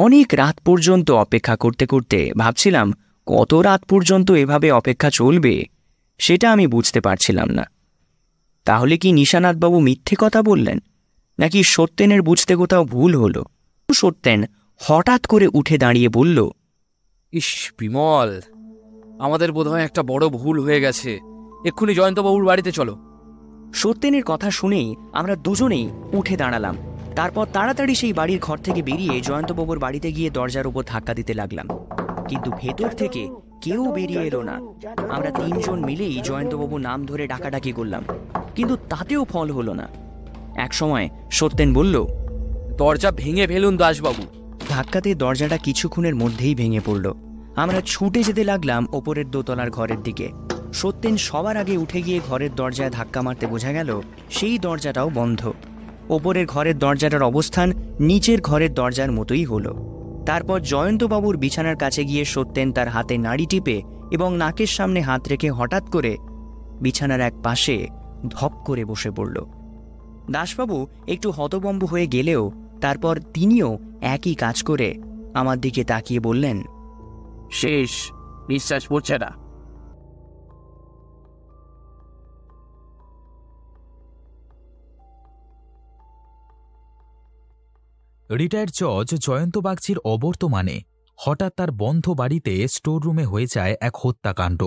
অনেক রাত পর্যন্ত অপেক্ষা করতে করতে ভাবছিলাম কত রাত পর্যন্ত এভাবে অপেক্ষা চলবে? সেটা আমি বুঝতে পারছিলাম না। তাহলে কি নিশানাথবাবু মিথ্যে কথা বললেন? নাকি সত্যেনের বুঝতে কোথাও ভুল হলো? সত্যেন হঠাৎ করে উঠে দাঁড়িয়ে বলল ইস বিমল আমাদের বোধহয় একটা বড় ভুল হয়ে গেছে। এক্ষুনি জয়ন্তবাবুর বাড়িতে চলো। সত্যেনের কথা শুনেই আমরা দুজনেই উঠে দাঁড়ালাম। তারপর তাড়াতাড়ি সেই বাড়ির ঘর থেকে বেরিয়ে জয়ন্তবাবুর বাড়িতে গিয়ে দরজার উপর ধাক্কা দিতে লাগলাম। কিন্তু ভেতর থেকে কেউ বেরিয়ে এলো না। আমরা তিনজন মিলেই জয়ন্তবাবুর নাম ধরে ডাকাডাকি করলাম। কিন্তু তাতেও ফল হলো না। এক সময় সত্যেন বলল দরজা ভেঙে ফেলুন দাসবাবু। ধাক্কাতে দরজাটা কিছুক্ষণের মধ্যেই ভেঙে পড়ল। আমরা ছুটে যেতে লাগলাম ওপরের দোতলার ঘরের দিকে। সত্যেন সবার আগে উঠে গিয়ে ঘরের দরজায় ধাক্কা মারতে বোঝা গেল সেই দরজাটাও বন্ধ। ওপরের ঘরের দরজাটার অবস্থান নিচের ঘরের দরজার মতোই হলো। তারপর জয়ন্তবাবুর বিছানার কাছে গিয়ে সত্যেন তার হাতে নাড়ি টিপে এবং নাকের সামনে হাত রেখে হঠাৎ করে বিছানার এক পাশে ধপ করে বসে পড়ল। দাসবাবু একটু হতবম্ব হয়ে গেলেও তারপর তিনিও একই কাজ করে আমার দিকে তাকিয়ে বললেন, শেষ নিঃশ্বাস পড়ছে না। রিটায়ার্ড জজ জয়ন্ত বাগচির অবর্তমানে হঠাৎ তার বন্ধ বাড়িতে স্টোররুমে হয়ে যায় এক হত্যাকাণ্ড।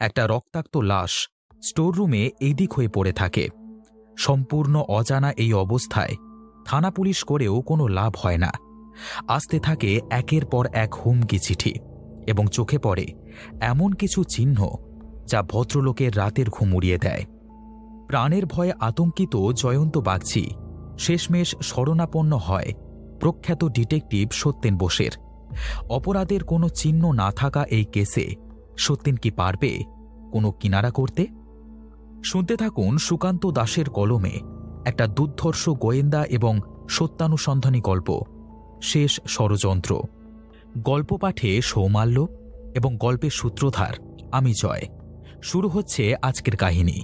একটা রক্তাক্ত লাশ স্টোররুমে এদিক হয়ে পড়ে থাকে। সম্পূর্ণ অজানা এই অবস্থায় থানা পুলিশ করেও কোনো লাভ হয় না। আসতে থাকে একের পর এক হুমকি চিঠি এবং চোখে পড়ে এমন কিছু চিহ্ন যা ভদ্রলোকের রাতের ঘুম উড়িয়ে দেয়। প্রাণের ভয়ে আতঙ্কিত জয়ন্ত বাগচি শেষমেশ শরণাপন্ন হয় প্রখ্যাত ডিটেকটিভ সত্যেন বোসের। অপরাধের কোনো চিহ্ন না থাকা এই কেসে সত্যেন কি পারবে কোনো কিনারা করতে? শুনতে থাকুন সুকান্ত দাসের কলমে একটা দুর্ধর্ষ গোয়েন্দা এবং সত্যানুসন্ধানী গল্প, শেষ ষড়যন্ত্র। গল্প পাঠে সৌমাল্য এবং গল্পের সূত্রধার আমি জয়। শুরু হচ্ছে আজকের কাহিনী।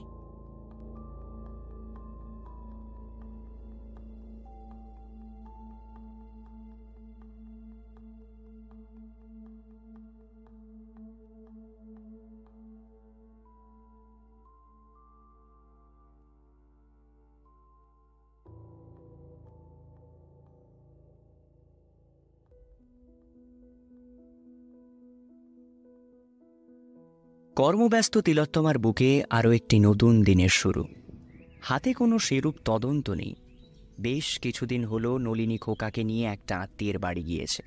কর্মব্যস্ত তিলোত্তমার বুকে আরও একটি নতুন দিনের শুরু। হাতে কোনো সেরূপ তদন্ত নেই। বেশ কিছুদিন হলো নলিনী খোকাকে নিয়ে একটা আত্মীয়ের বাড়ি গিয়েছে।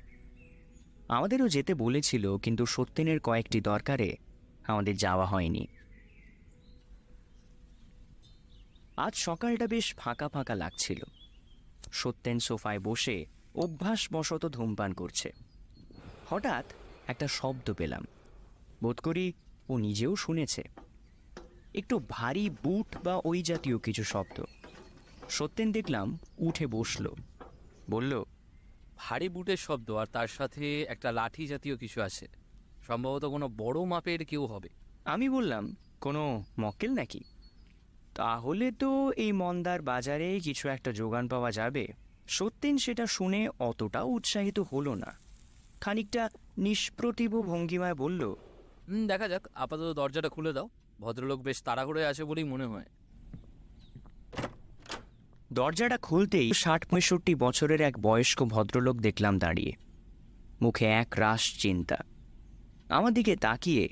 আমাদেরও যেতে বলেছিল, কিন্তু সত্যেনের কয়েকটি দরকারে আমাদের যাওয়া হয়নি। আজ সকালটা বেশ ফাঁকা ফাঁকা লাগছিল। সত্যেন সোফায় বসে অভ্যাসবশত ধূমপান করছে। হঠাৎ একটা শব্দ পেলাম। বোধ করি ও নিজেও শুনেছে। একটু ভারী বুট বা ওই জাতীয় কিছু শব্দ। সত্যেন দেখলাম উঠে বসল। বলল ভারী বুটের শব্দ আর তার সাথে একটা লাঠি জাতীয় কিছু আছে। সম্ভবত কোনো বড় মাপের কেউ হবে। আমি বললাম কোনো মক্কেল নাকি? তাহলে তো এই মন্দার বাজারে কিছু একটা যোগান পাওয়া যাবে। সত্যেন সেটা শুনে অতটাও উৎসাহিত হলো না। খানিকটা নিষ্প্রতিভ ভঙ্গিমায় বলল হুম দেখা যাক। আপাতত দরজাটা খুলে দাও। ভদ্রলোক বেশ তাড়াহুড়োয় আছে বলেই মনে হয়। দরজাটা খুলতেই ষাট পঁয়ষট্টি বছরের এক বয়স্ক ভদ্রলোক দেখলাম দাঁড়িয়ে। মুখে এক রাস চিন্তা। আমার দিকে তাকিয়ে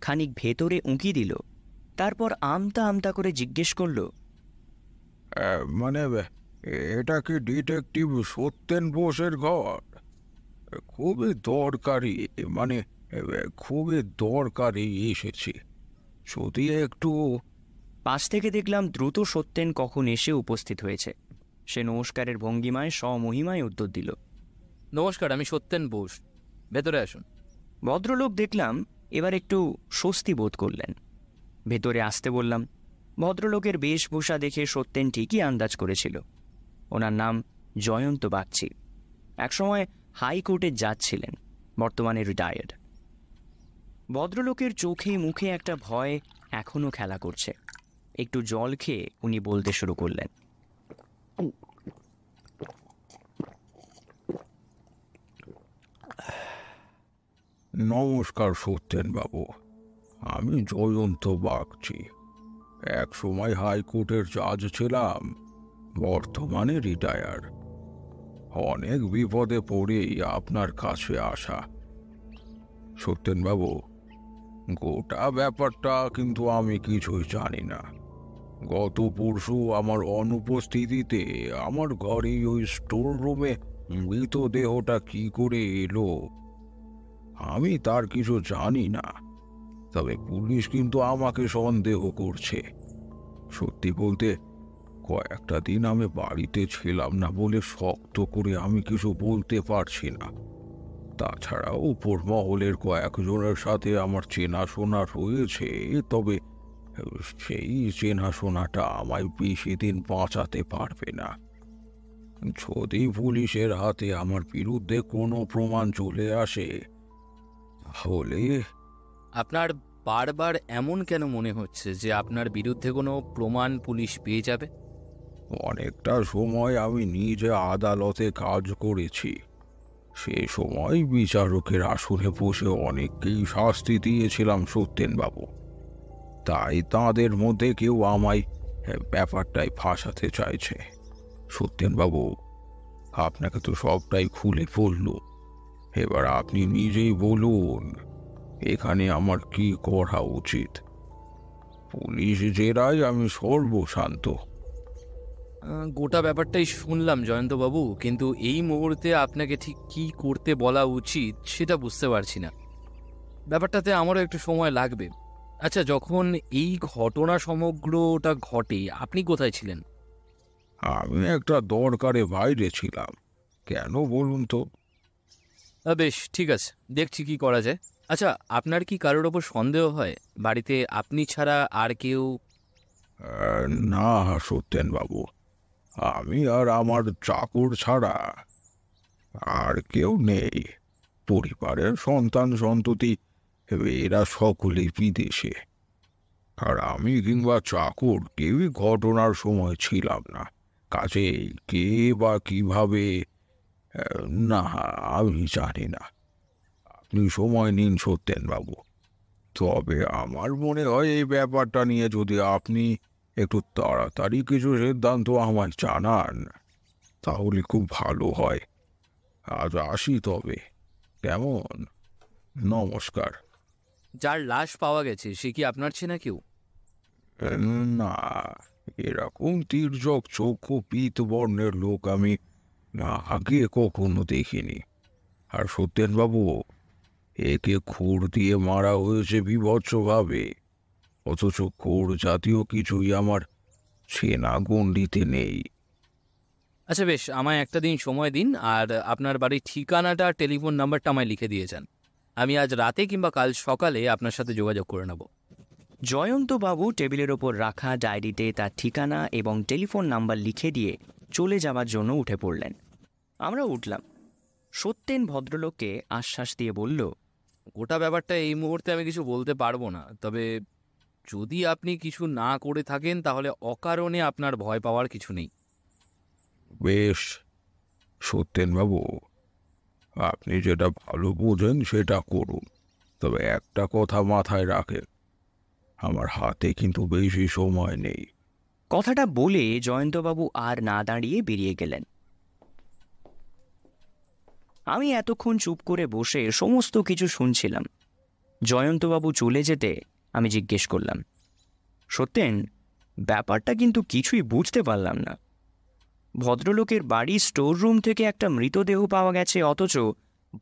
খানিক ভেতরে উঁকি দিল। তারপর আমতা আমতা করে জিজ্ঞেস করল মানে এটা কি ডিটেকটিভ সত্যেন বোসের ঘর? খুবই দরকারি মানে খুবই দরকারি এসেছি। যদি একটু পাশ থেকে দেখলাম দ্রুত সত্যেন কখন এসে উপস্থিত হয়েছে। সে নমস্কারের ভঙ্গিমায় স্বমহিমায় উত্তর দিল। নমস্কার আমি সত্যেন বোস। ভেতরে আসুন। ভদ্রলোক দেখলাম এবার একটু স্বস্তি বোধ করলেন। ভেতরে আসতে বললাম ভদ্রলোকের বেশভূষা দেখে সত্যেন ঠিকই আন্দাজ করেছিল। ওনার নাম জয়ন্ত বাগচি। একসময় হাইকোর্টে জাজ ছিলেন বর্তমানে রিটায়ার্ড ভদ্রলোকের চোখে মুখে একটা ভয় এখনও খেলা করছে। একটু জল খেয়ে উনি বলতে শুরু করলেন। নমস্কার বাবু, আমি জয়ন্ত বাগচি। এক সময় হাইকোর্টের জাজ ছিলাম, বর্তমানে রিটায়ার। অনেক বিপদে পড়েই আপনার কাছে আসা। সত্যেন বাবু গোটা ব্যাপারটা কিন্তু আমি কিছুই জানি না। গত পরশু আমার অনুপস্থিতিতে আমার ঘরে ওই স্টোর রুমে মৃতদেহটা কি করে এলো, আমি তার কিছু জানি না। তবে পুলিশ কিন্তু আমাকে সন্দেহ করছে। সত্যি বলতে, কয়েকটা দিন আমি বাড়িতে ছিলাম না বলে শক্ত করে আমি কিছু বলতে পারছি না। তাছাড়াও উপর মহলের কয়েকজনের সাথে আমার চেনাশোনা রয়েছে তবে সেই চেনাশোনাটা আমায় বেশি দিন বাঁচাতে পারবে না। যদি পুলিশের হাতে আমার বিরুদ্ধে কোনো প্রমাণ চলে আসে তাহলে আপনার বারবার এমন কেন মনে হচ্ছে যে আপনার বিরুদ্ধে কোনো প্রমাণ পুলিশ পেয়ে যাবে? অনেকটা সময় আমি নিজে আদালতে কাজ করেছি। সে সময় বিচারকের আসনে বসে অনেককেই শাস্তি দিয়েছিলাম সত্যেনবাবু। তাই তাদের মধ্যে কেউ আমায় ব্যাপারটাই ফাঁসাতে চাইছে। সত্যেনবাবু, আপনাকে তো সবটাই খুলে বলল। এবার আপনি নিজেই বলুন, এখানে আমার কি করা উচিত? পুলিশ জেরায় আমি সর্বশান্ত। গোটা ব্যাপারটাই শুনলাম জয়ন্তবাবু কিন্তু এই মুহূর্তে আপনাকে ঠিক কি করতে বলা উচিত সেটা বুঝতে পারছি না। ব্যাপারটাতে আমারও একটু সময় লাগবে। আচ্ছা যখন এই ঘটনা সমগ্রটা ঘটে আপনি কোথায় ছিলেন? আমি একটা দরকারে বাইরে ছিলাম। কেন বলুন তো? বেশ ঠিক আছে দেখছি কি করা যায়। আচ্ছা আপনার কি কারোর ওপর সন্দেহ হয়? বাড়িতে আপনি ছাড়া আর কেউ? না সত্যেন বাবু আমি আর আমার চাকর ছাড়া আর কেউ নেই। পরিবারের সন্তান সন্ততি, এরা সকলেই বিদেশে। আর আমি কিংবা চাকর কেউই ঘটনার সময় ছিলাম না। কাজেই কে বা কীভাবে, না, আমি জানি না। আপনি সময় নিন সত্যেন বাবু তবে আমার মনে হয় এই ব্যাপারটা নিয়ে যদি আপনি একটু তাড়াতাড়ি কিছু সিদ্ধান্ত আমায় জানান। তাহলে খুব ভালো হয়। আজ আসি তবে। কেমন? নমস্কার। যার লাশ পাওয়া গেছে সে কি আপনার চেনা কেউ? না এরকম তীর্যক চক্ষু পিত বর্ণের লোক আমি আগে কখনো দেখিনি। আর সত্যেনবাবু একে খুর দিয়ে মারা হয়েছে বিভৎসভাবে। অথচ খুর জাতীয় কিছুই আমার চেনা গণ্ডিতে নেই। আচ্ছা বেশ আমায় একটা দিন সময় দিন আর আপনার বাড়ির ঠিকানাটা টেলিফোন নাম্বারটা আমায় লিখে দিয়ে যান। আমি আজ রাতে কিংবা কাল সকালে আপনার সাথে যোগাযোগ করে নেব। জয়ন্তবাবু টেবিলের ওপর রাখা ডায়েরিতে তার ঠিকানা এবং টেলিফোন নাম্বার লিখে দিয়ে চলে যাওয়ার জন্য উঠে পড়লেন। আমরা উঠলাম। সত্যেন ভদ্রলোককে আশ্বাস দিয়ে বলল গোটা ব্যাপারটা এই মুহূর্তে আমি কিছু বলতে পারব না তবে যদি আপনি কিছু না করে থাকেন তাহলে অকারণে আপনার ভয় পাওয়ার কিছু নেই। বেশ সত্যেনবাবু আপনি যেটা ভালো বোঝেন সেটা করুন। তবে একটা কথা মাথায় রাখেন আমার হাতে কিন্তু বেশি সময় নেই। কথাটা বলে জয়ন্তবাবু আর না দাঁড়িয়ে বেরিয়ে গেলেন। আমি এতক্ষণ চুপ করে বসে সমস্ত কিছু শুনছিলাম। জয়ন্তবাবু চলে যেতে আমি জিজ্ঞেস করলাম। সত্যেন ব্যাপারটা কিন্তু কিছুই বুঝতে পারলাম না। ভদ্রলোকের বাড়ির স্টোর রুম থেকে একটা মৃতদেহ পাওয়া গেছে অথচ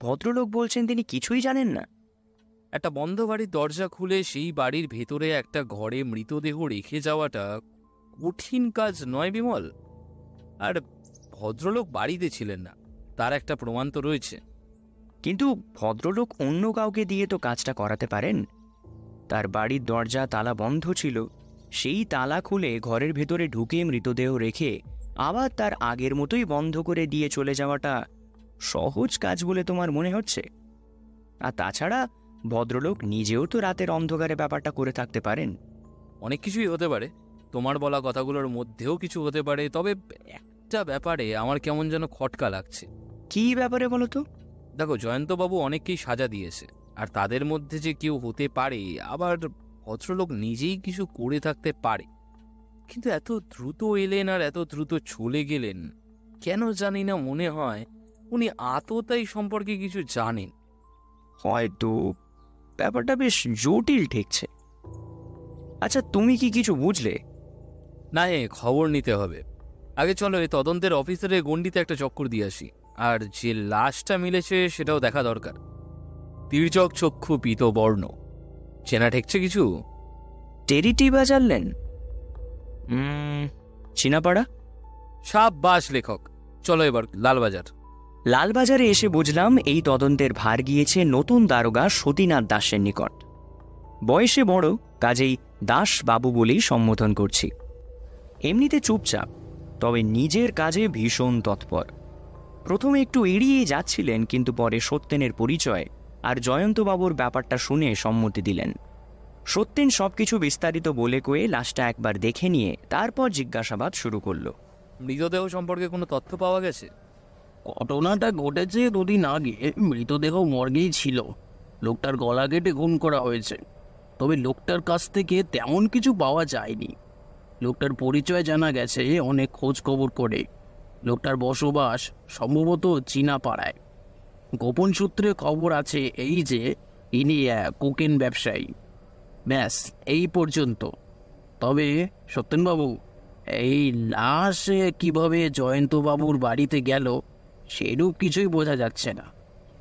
ভদ্রলোক বলছেন তিনি কিছুই জানেন না। একটা বন্ধ বাড়ির দরজা খুলে সেই বাড়ির ভেতরে একটা ঘরে মৃতদেহ রেখে যাওয়াটা কঠিন কাজ নয় বিমল। আর ভদ্রলোক বাড়িতে ছিলেন না তার একটা প্রমাণ তো রয়েছে। কিন্তু ভদ্রলোক অন্য কাউকে দিয়ে তো কাজটা করাতে পারেন? তার বাড়ির দরজা তালা বন্ধ ছিল। সেই তালা খুলে ঘরের ভেতরে ঢুকে মৃতদেহ রেখে আবার তার আগের মতোই বন্ধ করে দিয়ে চলে যাওয়াটা সহজ কাজ বলে তোমার মনে হচ্ছে? আর তাছাড়া ভদ্রলোক নিজেও তো রাতের অন্ধকারে ব্যাপারটা করে থাকতে পারেন। অনেক কিছুই হতে পারে। তোমার বলা কথাগুলোর মধ্যেও কিছু হতে পারে তবে একটা ব্যাপারে আমার কেমন যেন খটকা লাগছে। কী ব্যাপারে বলো তো? দেখো জয়ন্তবাবু অনেককেই সাজা দিয়েছে। আর তাদের মধ্যে যে কেউ হতে পারে আবার ভদ্রলোক নিজেই কিছু করে থাকতে পারে। কিন্তু এত দ্রুত এলেন আর এত দ্রুত চলে গেলেন কেন জানি না মনে হয় উনি আততাই সম্পর্কে কিছু জানেন। হয়তো ব্যাপারটা বেশ জটিল ঠেকছে। আচ্ছা তুমি কি কিছু বুঝলে? না এ খবর নিতে হবে। আগে চলো এই তদন্তের অফিসারের গণ্ডিতে একটা চক্কর দিয়ে আসি। আর যে লাশটা মিলেছে সেটাও দেখা দরকার। তির্যক চক্ষু পিত বর্ণ চেনা ঠেকছে কিছু? টেরিটি বাজারলেন চীনাপাড়া? সাপ বাস লেখক। চলো এবার লালবাজার। লালবাজারে এসে বুঝলাম এই তদন্তের ভার গিয়েছে নতুন দারোগা সতীনাথ দাসের নিকট। বয়সে বড় কাজেই দাস বাবু বলেই সম্বোধন করছি। এমনিতে চুপচাপ তবে নিজের কাজে ভীষণ তৎপর। প্রথমে একটু এড়িয়ে যাচ্ছিলেন কিন্তু পরে সত্যেনের পরিচয় আর জয়ন্তবাবুর ব্যাপারটা শুনে সম্মতি দিলেন। সত্যেন সবকিছু বিস্তারিত বলে কয়ে লাশটা একবার দেখে নিয়ে তারপর জিজ্ঞাসাবাদ শুরু করল। মৃতদেহ সম্পর্কে কোনো তথ্য পাওয়া গেছে? ঘটনাটা ঘটেছে দুদিন আগে। মৃতদেহ মর্গেই ছিল। লোকটার গলা কেটে খুন করা হয়েছে। তবে লোকটার কাছ থেকে তেমন কিছু পাওয়া যায়নি। লোকটার পরিচয় জানা গেছে অনেক খোঁজ খবর করে। লোকটার বসবাস সম্ভবত চীনা পাড়ায় গোপন সূত্রে খবর আছে এই যে, ইনি কোকেন ব্যবসায়ী। ব্যাস, এই পর্যন্ত। তবে, সত্যেনবাবু, এই লাশ কীভাবে জয়ন্তবাবুর বাড়িতে গেল, সেরূপ কিছুই বোঝা যাচ্ছে না।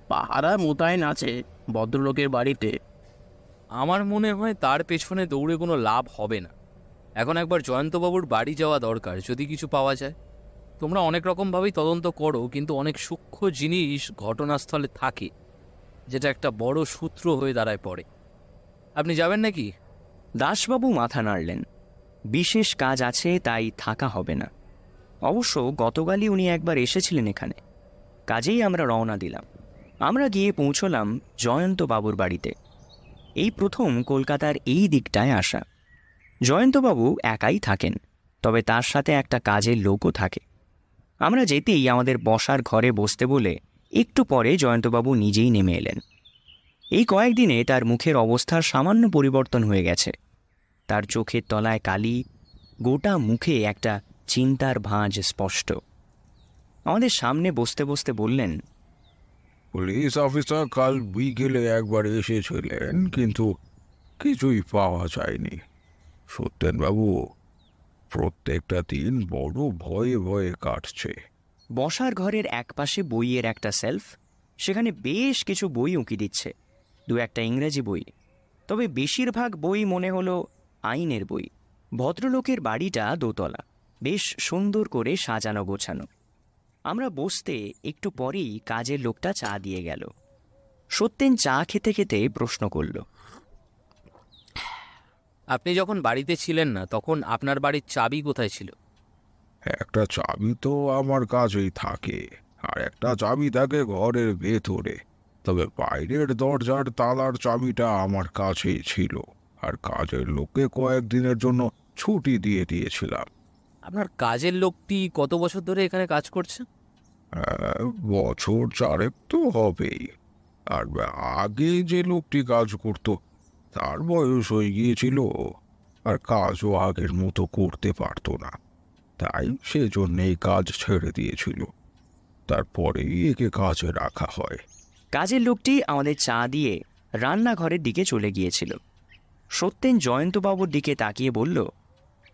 পাহারা মোতায়েন আছে ভদ্রলোকের বাড়িতে। আমার মনে হয় তার পেছনে দৌড়ে কোনো লাভ হবে না। এখন একবার জয়ন্তবাবুর বাড়ি যাওয়া দরকার, যদি কিছু পাওয়া যায়। তোমরা অনেক রকমভাবেই তদন্ত করো, কিন্তু অনেক সূক্ষ্ম জিনিস ঘটনাস্থলে থাকে, যেটা একটা বড় সূত্র হয়ে দাঁড়ায় পড়ে। আপনি যাবেন নাকি? দাসবাবু মাথা নাড়লেন। বিশেষ কাজ আছে, তাই থাকা হবে না। অবশ্য গতকালই উনি একবার এসেছিলেন এখানে। কাজেই আমরা রওনা দিলাম। আমরা গিয়ে পৌঁছলাম জয়ন্ত বাবুর বাড়িতে। এই প্রথম কলকাতার এই দিকটায় আসা। জয়ন্তবাবু একাই থাকেন, তবে তার সাথে একটা কাজের লোকও থাকে। আমরা যেতেই আমাদের বসার ঘরে বসতে বলে একটু পরে জয়ন্তবাবু নিজেই নেমে এলেন। এই কয়েকদিনে তার মুখের অবস্থার সামান্য পরিবর্তন হয়ে গেছে। তার চোখের তলায় কালি, গোটা মুখে একটা চিন্তার ভাঁজ স্পষ্ট। আমাদের সামনে বসতে বসতে বললেন, পুলিশ অফিসার কাল বিকেলে একবার এসেছিলেন, কিন্তু কিছুই পাওয়া যায়নি। সত্যেনবাবু প্রত্যেকটা দিন বড় ভয়ে ভয়ে কাটছে। বসার ঘরের একপাশে বইয়ের একটা সেলফ, সেখানে বেশ কিছু বই উঁকি দিচ্ছে, দু একটা ইংরেজি বই। তবে বেশিরভাগ বই মনে হলো আইনের বই। ভদ্রলোকের বাড়িটা দোতলা, বেশ সুন্দর করে সাজানো গোছানো। আমরা বসতে একটু পরেই কাজের লোকটা চা দিয়ে গেল। সত্যেন চা খেতে খেতে প্রশ্ন করল আপনি যখন বাড়িতে ছিলেন না তখন আপনার বাড়ির চাবি কোথায় ছিল? একটা চাবি তো আমার কাছেই থাকে আর একটা চাবি থাকে ঘরের ভেতরে। তবে বাইরের দরজার তালার চাবিটা আমার কাছেই ছিল আর কাজের লোককে কয়েকদিনের জন্য ছুটি দিয়ে দিয়েছিলাম। আপনার কাজের লোকটি কত বছর ধরে এখানে কাজ করছে? বছর চারেক তো হবেই। আর আগে যে লোকটি কাজ করত তার বয়স হয়ে গিয়েছিল। আর কাজও আগের মতো করতে পারতো না। তাই সে সেজন্যেই কাজ ছেড়ে দিয়েছিল। তারপরেই একে কাজে রাখা হয়। কাজের লোকটি আমাদের চা দিয়ে রান্নাঘরের দিকে চলে গিয়েছিল। সত্যেন জয়ন্তবাবুর দিকে তাকিয়ে বলল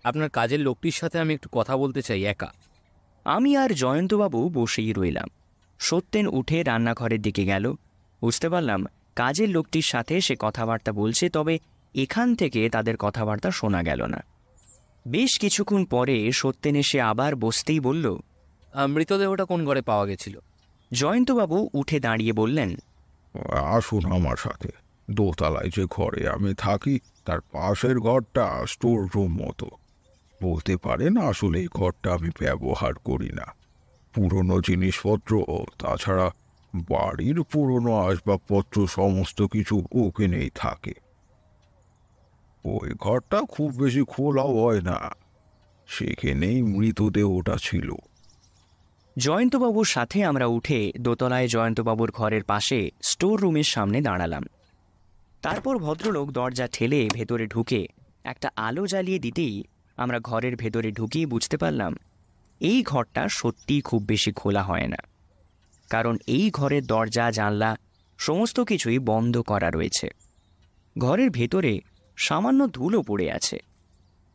আপনার কাজের লোকটির সাথে আমি একটু কথা বলতে চাই একা? আমি আর জয়ন্তবাবু বসেই রইলাম। সত্যেন উঠে রান্নাঘরের দিকে গেল। বুঝতে পারলাম কাজের লোকটির সাথে সে কথাবার্তা বলছে তবে এখান থেকে তাদের কথাবার্তা শোনা গেল না। বেশ কিছুক্ষণ পরে সত্যেন এসে আবার বসতেই বলল মৃতদেহটা কোন ঘরে পাওয়া গেছিল? জয়ন্তবাবু উঠে দাঁড়িয়ে বললেন আসুন আমার সাথে। দোতলায় যে ঘরে আমি থাকি তার পাশের ঘরটা স্টোর রুম মতো। বলতে পারেন আসলে এই ঘরটা আমি ব্যবহার করি না। পুরনো জিনিসপত্র তাছাড়া বাড়ির পুরনো আসবাবপত্র সমস্ত কিছু ওখানেই থাকে। ওই ঘরটা খুব বেশি খোলাও হয় না। সেখানেই মৃতদেহটা ছিল। জয়ন্তবাবুর সাথে আমরা উঠে দোতলায় জয়ন্তবাবুর ঘরের পাশে স্টোর রুমের সামনে দাঁড়ালাম। তারপর ভদ্রলোক দরজা ঠেলে ভেতরে ঢুকে একটা আলো জ্বালিয়ে দিতেই আমরা ঘরের ভেতরে ঢুকিয়ে বুঝতে পারলাম, এই ঘরটা সত্যিই খুব বেশি খোলা হয় না। কারণ এই ঘরের দরজা, জানলা সমস্ত কিছুই বন্ধ করা রয়েছে। ঘরের ভেতরে সামান্য ধুলো পড়ে আছে।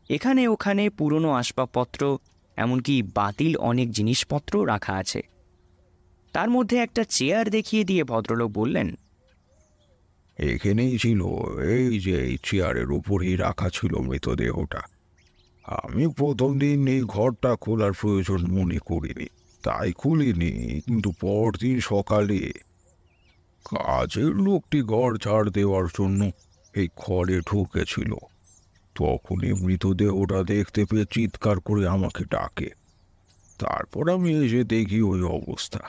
এখানে ওখানে পুরনো আসবাবপত্র, এমনকি বাতিল অনেক জিনিসপত্র রাখা আছে। তার মধ্যে একটা চেয়ার দেখিয়ে দিয়ে ভদ্রলোক বললেন, এখানেই ছিল, এই যে এই চেয়ারের উপরেই রাখা ছিল মৃতদেহটা। আমি প্রথম দিন এই ঘরটা খোলার প্রয়োজন মনে করিনি। তাই খুলিনি কিন্তু পরদিন সকালে। কাজের লোকটি ঘর ঝাড় দেওয়ার জন্য এই ঘরে ঢুকেছিল। তখনই মৃতদেহটা দেখতে পেয়ে চিৎকার করে আমাকে ডাকে। তারপর আমি এসে দেখি ওই অবস্থা।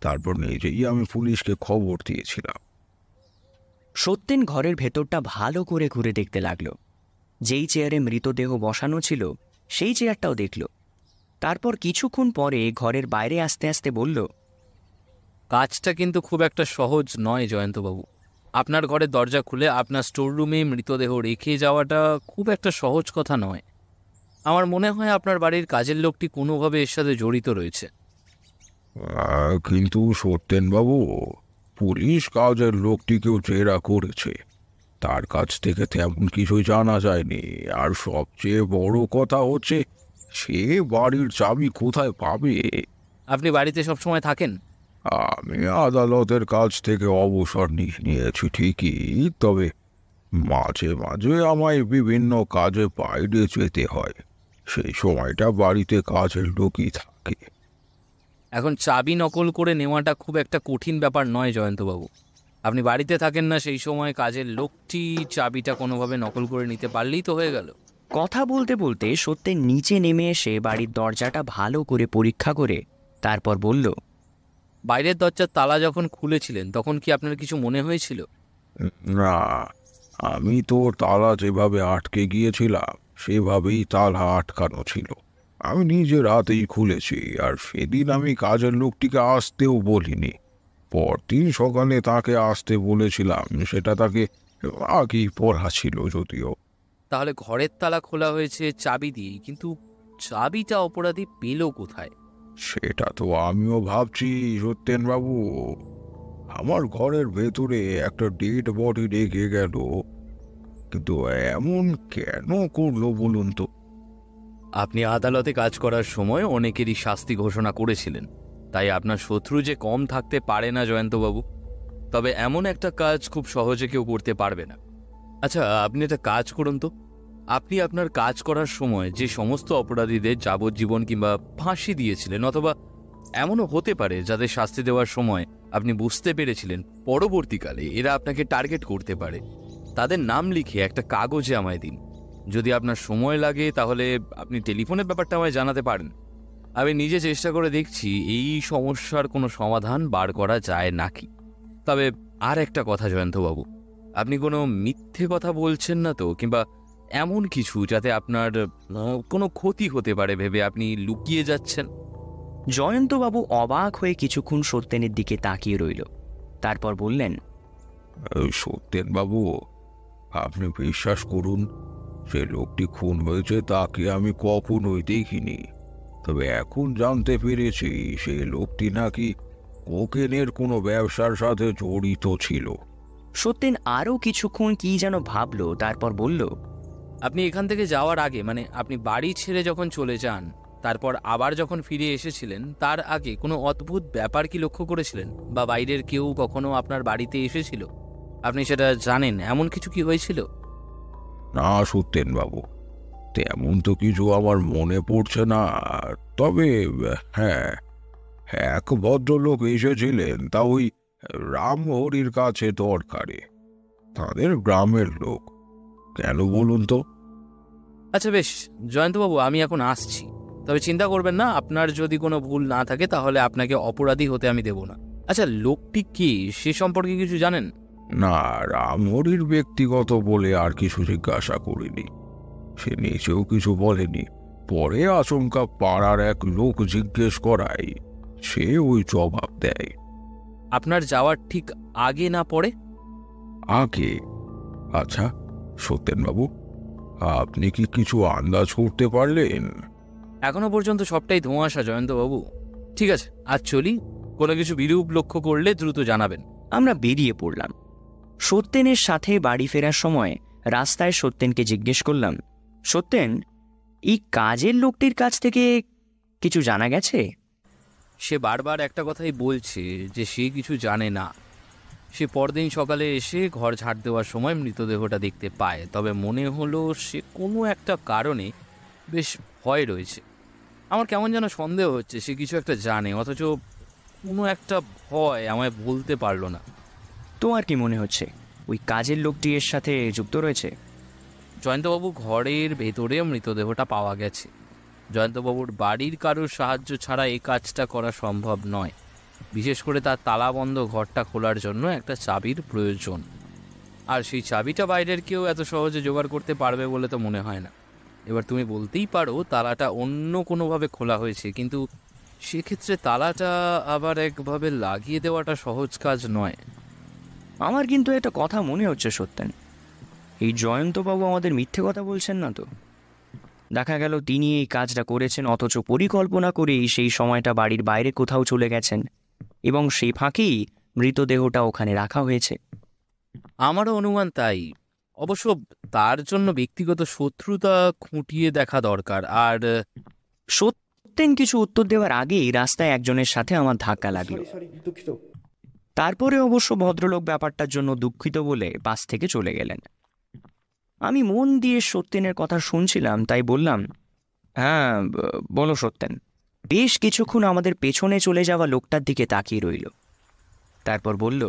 তারপর নিজেই আমি পুলিশকে খবর দিয়েছিলাম। সত্যেন ঘরের ভেতরটা ভালো করে ঘুরে দেখতে লাগল। যেই চেয়ারে মৃতদেহ বসানো ছিল, সেই চেয়ারটাও দেখল। তারপর কিছুক্ষণ পরে ঘরের বাইরে আসতে আসতে বলল কাজটা কিন্তু খুব একটা সহজ নয় জয়ন্তবাবু। আপনার ঘরের দরজা খুলে আপনার স্টোররুমে মৃতদেহ রেখে যাওয়াটা খুব একটা সহজ কথা নয়। আমার মনে হয় আপনার বাড়ির কাজের লোকটি কোনোভাবে এর সাথে জড়িত রয়েছে। কিন্তু সত্যেনবাবু পুলিশ কাজের লোকটিকেও জেরা করেছে। তার কাছ থেকে তেমন কিছুই জানা যায়নি। আর সবচেয়ে বড় কথা হচ্ছে সে বাড়ির চাবি কোথায় পাবে? আপনি বাড়িতে সবসময় থাকেন? আমি আদালতের কাছ থেকে অবসর নিয়ে নিয়েছি ঠিকই তবে মাঝে মাঝে আমায় বিভিন্ন কাজে বাইরে যেতে হয়। সেই সময়টা বাড়িতে কাজের লোকই থাকে। এখন চাবি নকল করে নেওয়াটা খুব একটা কঠিন ব্যাপার নয় জয়ন্তবাবু। আপনি বাড়িতে থাকেন না সেই সময় কাজের লোকটি চাবিটা কোনোভাবে নকল করে নিতে পারলেই তো হয়ে গেল। কথা বলতে বলতে সত্যেন নিচে নেমে এসে বাড়ির দরজাটা ভালো করে পরীক্ষা করে তারপর বলল বাইরের দরজার তালা যখন খুলেছিলেন তখন কি আপনার কিছু মনে হয়েছিল? না আমি তো তালা যেভাবে আটকে গিয়েছিলাম সেভাবেই তালা আটকানো ছিল। আমি নিজের রাতেই খুলেছি আর সেদিন আমি কাজের লোকটিকে আসতেও বলিনি। পরদিন সকালে তাকে আসতে বলেছিলাম সেটা তাকে আগেই পড়া ছিল যদিও। তাহলে ঘরের তালা খোলা হয়েছে চাবি দিয়েই কিন্তু চাবিটা অপরাধী পেল কোথায়? সেটা তো আমিও ভাবছি সত্যেনবাবু। আমার ঘরের ভেতরে একটা ডেড বডি রেখে গেল। কিন্তু এমন কেন করল বলুন তো? আপনি আদালতে কাজ করার সময় অনেকেরই শাস্তি ঘোষণা করেছিলেন। তাই আপনার শত্রু যে কম থাকতে পারে না জয়ন্তবাবু। তবে এমন একটা কাজ খুব সহজে কেউ করতে পারবে না। আচ্ছা আপনি একটা কাজ করুন তো। আপনি আপনার কাজ করার সময় যে সমস্ত অপরাধীদের যাবজ্জীবন কিংবা ফাঁসি দিয়েছিলেন অথবা এমনও হতে পারে যাদের শাস্তি দেওয়ার সময় আপনি বুঝতে পেরেছিলেন পরবর্তীকালে এরা আপনাকে টার্গেট করতে পারে, তাদের নাম লিখে একটা কাগজে আমায় দিন। যদি আপনার সময় লাগে তাহলে আপনি টেলিফোনের ব্যাপারটা আমায় জানাতে পারেন। আমি নিজে চেষ্টা করে দেখছি এই সমস্যার কোনো সমাধান বার করা যায় নাকি। তবে আর একটা কথা জয়ন্তবাবু আপনি কোনো মিথ্যে কথা বলছেন না তো কিংবা এমন কিছু যাতে আপনার কোনো ক্ষতি হতে পারে ভেবে আপনি লুকিয়ে যাচ্ছেন? জয়ন্তবাবু অবাক হয়ে কিছুক্ষণ সত্যেনের দিকে তাকিয়ে রইল। তারপর বললেন সত্যেনবাবু আপনি বিশ্বাস করুন সে লোকটি খুন হয়েছে তাকে আমি কখনোই দেখিনি। তবে এখন জানতে পেরেছি সে লোকটি নাকি কোকেনের কোনো ব্যবসার সাথে জড়িত ছিল। সত্যেন আরও কিছুক্ষণ কি যেন ভাবলো তারপর বলল আপনি এখান থেকে যাওয়ার আগে মানে আপনি বাড়ি ছেড়ে যখন চলে যান তারপর আবার যখন ফিরে এসেছিলেন তার আগে কোনো অদ্ভুত ব্যাপার কি লক্ষ্য করেছিলেন? বা বাইরের কেউ কখনো আপনার বাড়িতে এসেছিল? আপনি সেটা জানেন? এমন কিছু কি হয়েছিল? না সত্যেনবাবু তেমন তো কিছু আমার মনে পড়ছে না। তবে হ্যাঁ এক ভদ্রলোক এসেছিলেন তা ওই রামহরির কাছে দরকারে। তাদের গ্রামের লোক। কেন বলুন তো? আচ্ছা বেশ জয়ন্তবাবু আমি এখন আসছি। তবে চিন্তা করবেন না আপনার যদি কোনো ভুল না থাকে তাহলে আপনাকে অপরাধী হতে আমি দেব না। আচ্ছা লোকটি কি সে সম্পর্কে কিছু জানেন? না রামহরির ব্যক্তিগত বলে আর কিছু জিজ্ঞাসা করিনি। সে নিচেও কিছু বলেনি। পরে আচমকা পাড়ার এক লোক জিজ্ঞেস করায় সে ওই জবাব দেয়। আপনার যাওয়ার ঠিক আগে না পরে? আগে? আচ্ছা সত্যেনবাবু আপনি কি কিছু আন্দাজ করতে পারলেন? এখনও পর্যন্ত সবটাই ধোঁয়াশা জয়ন্তবাবু। ঠিক আছে আজ চলি কোনো কিছু বিরূপ লক্ষ্য করলে দ্রুত জানাবেন। আমরা বেরিয়ে পড়লাম। সত্যেনের সাথে বাড়ি ফেরার সময় রাস্তায় সত্যেনকে জিজ্ঞেস করলাম সত্যেন এই কাজের লোকটির কাছ থেকে কিছু জানা গেছে? সে বারবার একটা কথাই বলছে যে সে কিছু জানে না। সে পরদিন সকালে এসে ঘর ঝাড় দেওয়ার সময় মৃতদেহটা দেখতে পায়। তবে মনে হলো সে কোনো একটা কারণে বেশ ভয় রয়েছে। আমার কেমন যেন সন্দেহ হচ্ছে সে কিছু একটা জানে অথচ কোনো একটা ভয় আমায় বলতে পারল না। তোমার কি মনে হচ্ছে? ওই কাজের লোকটি এর সাথে যুক্ত রয়েছে? জয়ন্তবাবু ঘরের ভেতরে মৃতদেহটা পাওয়া গেছে। জয়ন্তবাবুর বাড়ির কারোর সাহায্য ছাড়া এই কাজটা করা সম্ভব নয়। বিশেষ করে তার তালাবন্ধ ঘরটা খোলার জন্য একটা চাবির প্রয়োজন। আর সেই চাবিটা বাইরের কেউ এত সহজে জোগাড় করতে পারবে বলে তো মনে হয় না। এবার তুমি বলতেই পারো, তালাটা অন্য কোনোভাবে খোলা হয়েছে, কিন্তু সেক্ষেত্রে তালাটা আবার একভাবে লাগিয়ে দেওয়াটা সহজ কাজ নয়। আমার কিন্তু একটা কথা মনে হচ্ছে, সত্যেন। এই জয়ন্তবাবু আমাদের মিথ্যে কথা বলছেন না তো? দেখা গেল তিনি এই কাজটা করেছেন অথচ পরিকল্পনা করেই সেই সময়টা বাড়ির বাইরে কোথাও চলে গেছেন এবং সেই ফাঁকেই মৃতদেহটা ওখানে রাখা হয়েছে। আমারও অনুমান তাই। অবশ্য তার জন্য ব্যক্তিগত শত্রুতা খুঁটিয়ে দেখা দরকার। আর সত্যেন কিছু উত্তর দেওয়ার আগেই রাস্তায় একজনের সাথে আমার ধাক্কা লাগল। তারপরে অবশ্য ভদ্রলোক ব্যাপারটার জন্য দুঃখিত বলে বাস থেকে চলে গেলেন। আমি মন দিয়ে সত্যেনের কথা শুনছিলাম, তাই বললাম হ্যাঁ বলো সত্যেন। বেশ কিছুক্ষণ আমাদের পেছনে চলে যাওয়া লোকটার দিকে তাকিয়ে রইল। তারপর বলল,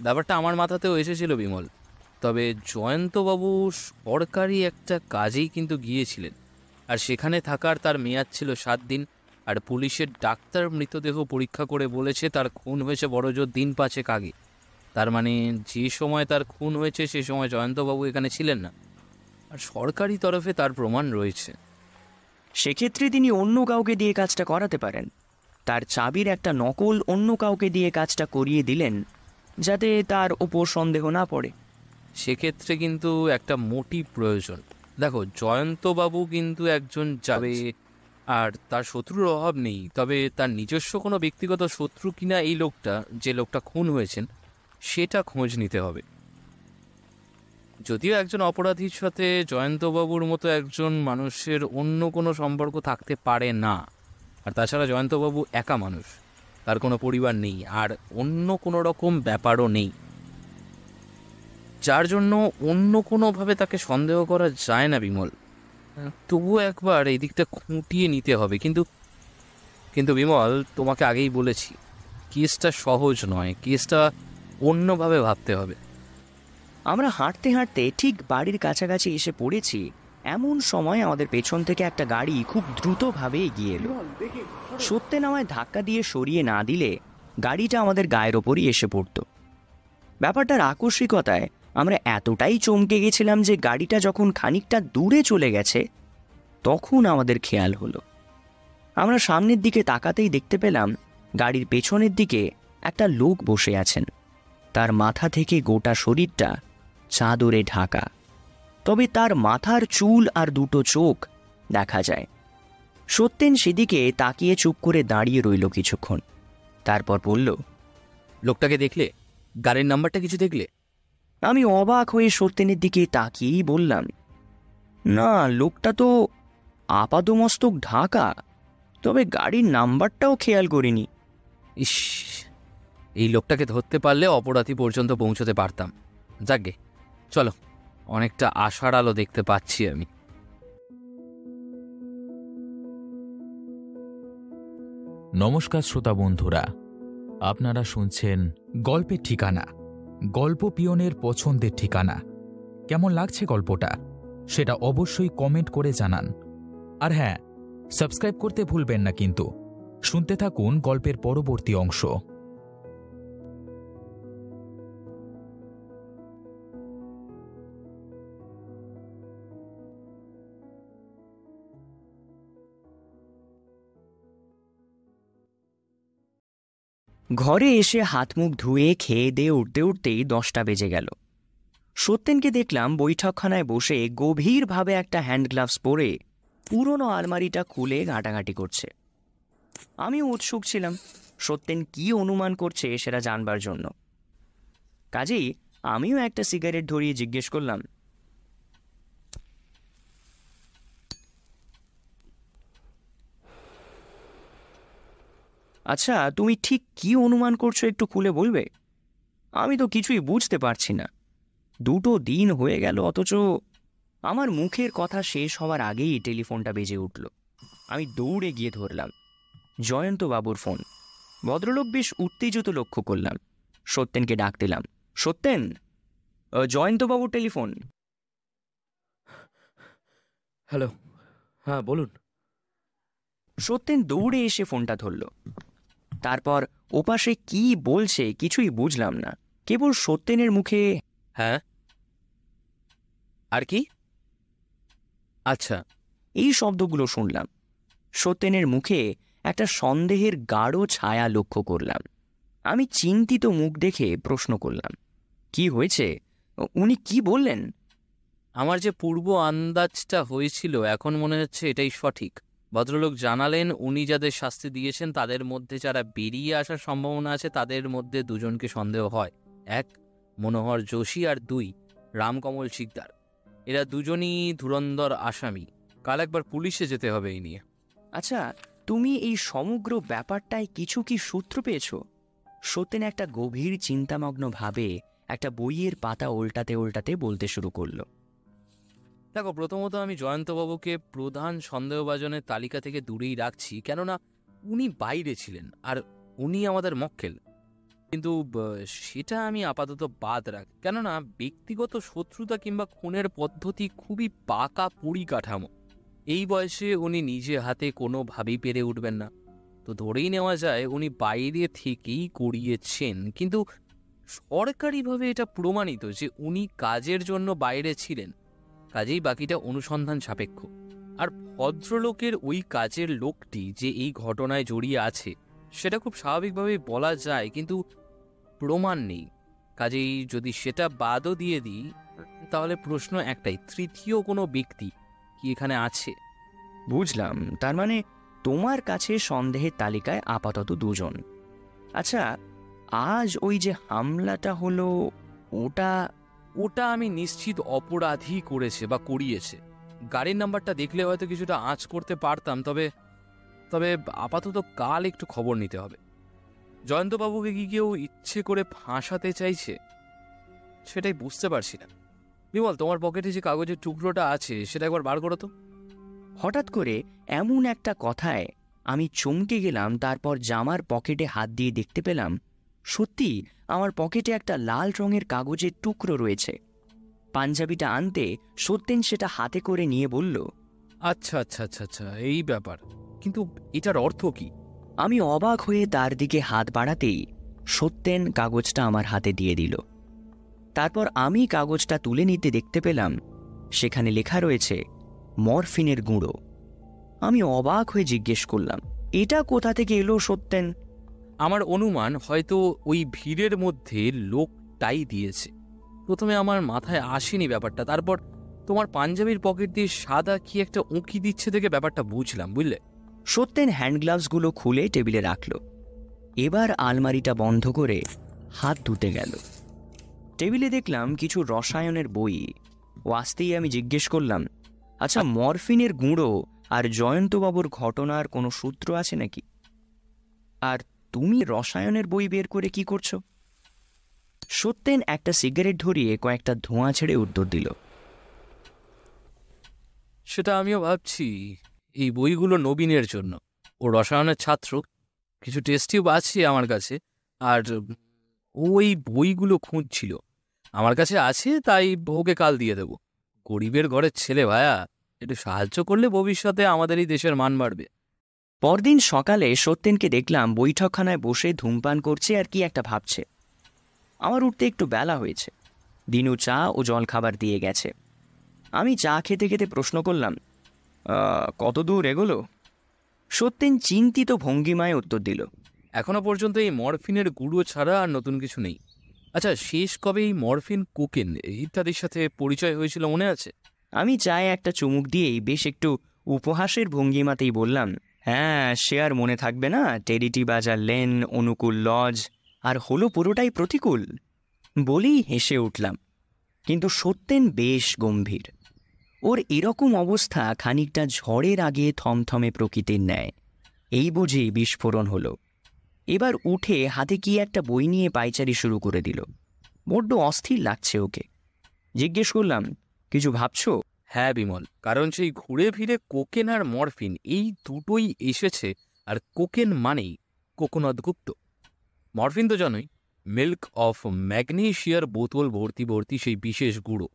ব্যাপারটা আমার মাথাতেও এসেছিল বিমল, তবে জয়ন্তবাবু সরকারি একটা কাজেই কিন্তু গিয়েছিলেন, আর সেখানে থাকার তার মেয়াদ ছিল সাত দিন, আর পুলিশের ডাক্তার মৃতদেহ পরীক্ষা করে বলেছে তার খুন হয়েছে বড়জোর দিন পাঁচেক আগে। তার মানে যে সময় তার খুন হয়েছে সে সময় জয়ন্তবাবু এখানে ছিলেন না। আর সরকারি তরফে তার প্রমাণ রয়েছে। সেক্ষেত্রে তিনি অন্য কাউকে দিয়ে কাজটা করাতে পারেন। তার চাবির একটা নকল অন্য কাউকে দিয়ে কাজটা করিয়ে দিলেন যাতে তার ওপর সন্দেহ না পড়ে। সেক্ষেত্রে কিন্তু একটা মোটিভ প্রয়োজন। দেখো জয়ন্তবাবু কিন্তু একজন যাবে আর তার শত্রুর অভাব নেই। তবে তার নিজস্ব কোনো ব্যক্তিগত শত্রু কিনা এই লোকটা যে লোকটা খুন হয়েছেন সেটা খোঁজ নিতে হবে। যদিও একজন অপরাধীর সাথে জয়ন্তবাবুর মতো একজন মানুষের অন্য কোনো সম্পর্ক থাকতে পারে না, আর তাছাড়া জয়ন্তবাবু একা মানুষ, তার কোনো পরিবার নেই, আর অন্য কোনো রকম ব্যাপারও নেই। যার জন্য অন্য কোনোভাবে তাকে সন্দেহ করা যায় না বিমল। তবুও একবার এই দিকটা খুঁটিয়ে নিতে হবে, কিন্তু কিন্তু বিমল, তোমাকে আগেই বলেছি, কেসটা সহজ নয়, কেসটা অন্যভাবে ভাবতে হবে। আমরা হাঁটতে হাঁটতে ঠিক বাড়ির কাছাকাছি এসে পড়েছি। এমন সময় আমাদের পেছন থেকে একটা গাড়ি খুব দ্রুতভাবে এগিয়ে এলো। সত্যেন আমায় ধাক্কা দিয়ে সরিয়ে না দিলে গাড়িটা আমাদের গায়ের ওপরই এসে পড়ত। ব্যাপারটার আকস্মিকতায় আমরা এতটাই চমকে গেছিলাম যে গাড়িটা যখন খানিকটা দূরে চলে গেছে, তখন আমাদের খেয়াল হলো। আমরা সামনের দিকে তাকাতেই দেখতে পেলাম গাড়ির পেছনের দিকে একটা লোক বসে আছেন। তার মাথা থেকে গোটা শরীরটা চাদরে ঢাকা। তবে তার মাথার চুল আর দুটো চোখ দেখা যায়। সত্যেন সেদিকে তাকিয়ে চুপ করে দাঁড়িয়ে রইল কিছুক্ষণ। তারপর বলল লোকটাকে দেখলে? গাড়ির নাম্বারটা কিছু দেখলে? আমি অবাক হয়ে সত্যেনের দিকে তাকিয়েই বললাম না লোকটা তো আপাদমস্তক ঢাকা। তবে গাড়ির নাম্বারটাও খেয়াল করিনি। ইস এই লোকটাকে ধরতে পারলে অপরাধী পর্যন্ত পৌঁছতে পারতাম। যাকগে, চলো, অনেকটা আশার আলো দেখতে পাচ্ছি আমি। নমস্কার শ্রোতা বন্ধুরা, আপনারা শুনছেন গল্পের ঠিকানা, গল্প পিয়নের পছন্দের ঠিকানা। কেমন লাগছে গল্পটা? সেটা অবশ্যই কমেন্ট করে জানান। আর হ্যাঁ সাবস্ক্রাইব করতে ভুলবেন না কিন্তু। শুনতে থাকুন গল্পের পরবর্তী অংশ। ঘরে এসে হাত মুখ ধুয়ে খেয়ে দিয়ে উঠতে উঠতেই দশটা বেজে গেল। সত্যেনকে দেখলাম বৈঠকখানায় বসে গভীরভাবে একটা হ্যান্ড গ্লাভস পরে পুরনো আলমারিটা খুলে ঘাঁটাঘাঁটি করছে। আমিও উৎসুক ছিলাম, সত্যেন কি অনুমান করছে সেটা জানবার জন্য। কাজেই আমিও একটা সিগারেট ধরিয়ে জিজ্ঞেস করলাম আচ্ছা তুমি ঠিক কি অনুমান করছ একটু খুলে বলবে? আমি তো কিছুই বুঝতে পারছি না। দুটো দিন হয়ে গেল অথচ আমার মুখের কথা শেষ হওয়ার আগেই টেলিফোনটা বেজে উঠল। আমি দৌড়ে গিয়ে ধরলাম। জয়ন্তবাবুর ফোন। ভদ্রলোক বেশ উত্তেজিত লক্ষ্য করলাম। সত্যেনকে ডাক দিলাম। সত্যেন? জয়ন্তবাবুর টেলিফোন। হ্যালো হ্যাঁ বলুন। সত্যেন দৌড়ে এসে ফোনটা ধরল। তারপর ওপাশে কি বলছে কিছুই বুঝলাম না। কেবল সত্যেনের মুখে হ্যাঁ? আর কি? আচ্ছা। এই শব্দগুলো শুনলাম। সত্যেনের মুখে একটা সন্দেহের গাঢ় ছায়া লক্ষ্য করলাম। আমি চিন্তিত মুখ দেখে প্রশ্ন করলাম কি হয়েছে? উনি কি বললেন? আমার যে পূর্ব আন্দাজটা হয়েছিল এখন মনে হচ্ছে এটাই সঠিক। ভদ্রলোক জানালেন, উনি যাদের শাস্তি দিয়েছেন, তাদের মধ্যে যারা বেরিয়ে আসার সম্ভাবনা আছে, তাদের মধ্যে দুজনকে সন্দেহ হয়। এক, মনোহর যোশী আর দুই, রামকমল শিকদার। এরা দুজনই ধুরন্ধর আসামি। কাল একবার পুলিশে যেতে হবে এই নিয়ে। আচ্ছা তুমি এই সমগ্র ব্যাপারটায় কিছু কি সূত্র পেয়েছ? সত্যেন একটা গভীর চিন্তামগ্ন ভাবে একটা বইয়ের পাতা উল্টাতে উল্টাতে বলতে শুরু করল। দেখো, প্রথমত আমি জয়ন্তবাবুকে প্রধান সন্দেহভাজনের তালিকা থেকে দূরেই রাখছি, কেননা উনি বাইরে ছিলেন আর উনি আমাদের মক্কেল। কিন্তু সেটা আমি আপাতত বাদ রাখ, কেননা ব্যক্তিগত শত্রুতা কিংবা খুনের পদ্ধতি খুবই পাকা পরিকাঠামো। এই বয়সে উনি নিজে হাতে কোনোভাবেই পেরে উঠবেন না। তো ধরেই নেওয়া যায়, উনি বাইরে থেকেই করিয়েছেন, কিন্তু সরকারিভাবে এটা প্রমাণিত যে উনি কাজের জন্য বাইরে ছিলেন। কাজেই বাকিটা অনুসন্ধান সাপেক্ষ। আর ভদ্রলোকের ওই কাজের লোকটি যে এই ঘটনায় জড়িয়ে আছে, সেটা খুব স্বাভাবিকভাবে বলা যায়, কিন্তু প্রমাণ নেই। কাজেই যদি সেটা বাদও দিয়ে দিই, তাহলে প্রশ্ন একটাই, তৃতীয় কোনো ব্যক্তি কি এখানে আছে? বুঝলাম। তার মানে তোমার কাছে সন্দেহের তালিকায় আপাতত দুজন। আচ্ছা আজ ওই যে হামলাটা হলো, ওটা ওটা আমি নিশ্চিত অপরাধী করেছে বা করিয়েছে। গাড়ির নাম্বারটা দেখলে হয়তো কিছুটা আঁচ করতে পারতাম, তবে তবে আপাতত কাল একটু খবর নিতে হবে। জয়ন্তবাবুকে কি কেউ ইচ্ছে করে ফাঁসাতে চাইছে? সেটাই বুঝতে পারছি না। বিমল, তোমার পকেটে যে কাগজের টুকরোটা আছে, সেটা একবার বার করো তো। হঠাৎ করে এমন একটা কথায় আমি চমকে গেলাম, তারপর জামার পকেটে হাত দিয়ে দেখতে পেলাম সত্যি আমার পকেটে একটা লাল রঙের কাগজের টুকরো রয়েছে। পাঞ্জাবিটা আনতে সত্যেন সেটা হাতে করে নিয়ে বলল আচ্ছা আচ্ছা আচ্ছা আচ্ছা এই ব্যাপার। কিন্তু এটার অর্থ কি? আমি অবাক হয়ে তার দিকে হাত বাড়াতেই সত্যেন কাগজটা আমার হাতে দিয়ে দিল। তারপর আমি কাগজটা তুলে নিতে দেখতে পেলাম সেখানে লেখা রয়েছে মরফিনের গুঁড়ো। আমি অবাক হয়ে জিজ্ঞেস করলাম এটা কোথা থেকে এলো সত্যেন? আমার অনুমান হয়তো ওই ভিড়ের মধ্যে লোকটাই দিয়েছে। প্রথমে আমার মাথায় আসেনি ব্যাপারটা, তারপর তোমার পাঞ্জাবির পকেট দিয়ে সাদা কি একটা উঁকি দিচ্ছে থেকে ব্যাপারটা বুঝলাম, বুঝলে? সত্যেন হ্যান্ড গ্লাভসগুলো খুলে টেবিলে রাখল। এবার আলমারিটা বন্ধ করে হাত ধুতে গেল। টেবিলে দেখলাম কিছু রসায়নের বই। ও আসতেই আমি জিজ্ঞেস করলাম আচ্ছা মরফিনের গুঁড়ো আর জয়ন্তবাবুর ঘটনার কোনো সূত্র আছে নাকি? আর তুমি রসায়নের বই বের করে কি করছ? সত্যেন একটা সিগারেট ধরিয়ে কয়েকটা ধোঁয়া ছেড়ে উত্তর দিল। সেটা আমিও ভাবছি, এই বইগুলো নবীনের জন্য। ও রসায়নের ছাত্র, কিছু টেস্টিও আছে আমার কাছে, আর ও এই বইগুলো খুঁজছিল। আমার কাছে আছে, তাই ওকে কাল দিয়ে দেবো। গরিবের ঘরের ছেলে ভায়া, একটু সাহায্য করলে ভবিষ্যতে আমাদের এই দেশের মান বাড়বে। পরদিন সকালে সত্যেনকে দেখলাম বৈঠকখানায় বসে ধূমপান করছে আর কি একটা ভাবছে। আমার উঠতে একটু বেলা হয়েছে। দিনু চা ও জল খাবার দিয়ে গেছে। আমি চা খেতে খেতে প্রশ্ন করলাম কত দূর এগোলো? সত্যেন চিন্তিত ভঙ্গিমায় উত্তর দিল এখনও পর্যন্ত এই মরফিনের গুঁড়ো ছাড়া আর নতুন কিছু নেই। আচ্ছা শেষ কবে এই মরফিন কোকেন ইত্যাদির সাথে পরিচয় হয়েছিল মনে আছে? আমি চায়ে একটা চুমুক দিয়েই বেশ একটু উপহাসের ভঙ্গিমাতেই বললাম হ্যাঁ সে আর মনে থাকবে না। টেরিটি বাজার লেন, অনুকূল লজ, আর হলো পুরোটাই প্রতিকূল। বলেই হেসে উঠলাম। কিন্তু সত্যেন বেশ গম্ভীর। ওর এরকম অবস্থা খানিকটা ঝড়ের আগে থমথমে প্রকৃতির ন্যায়। এই বুঝি বিস্ফোরণ হলো। এবার উঠে হাতে কি একটা বই নিয়ে পাইচারি শুরু করে দিল। বড্ড অস্থির লাগছে ওকে। জিজ্ঞেস করলাম, কিছু ভাবছ? হ্যাঁ বিমল। কারণ সেই ঘুরে ফিরে কোকেন আর মরফিন, এই দুটোই এসেছে, আর কোকেন মানেই কোকোনদ গুপ্ত। মরফিন তো জানোই মিল্ক অফ ম্যাগনেশিয়ার বোতল ভর্তি ভর্তি সেই বিশেষ গুঁড়ো।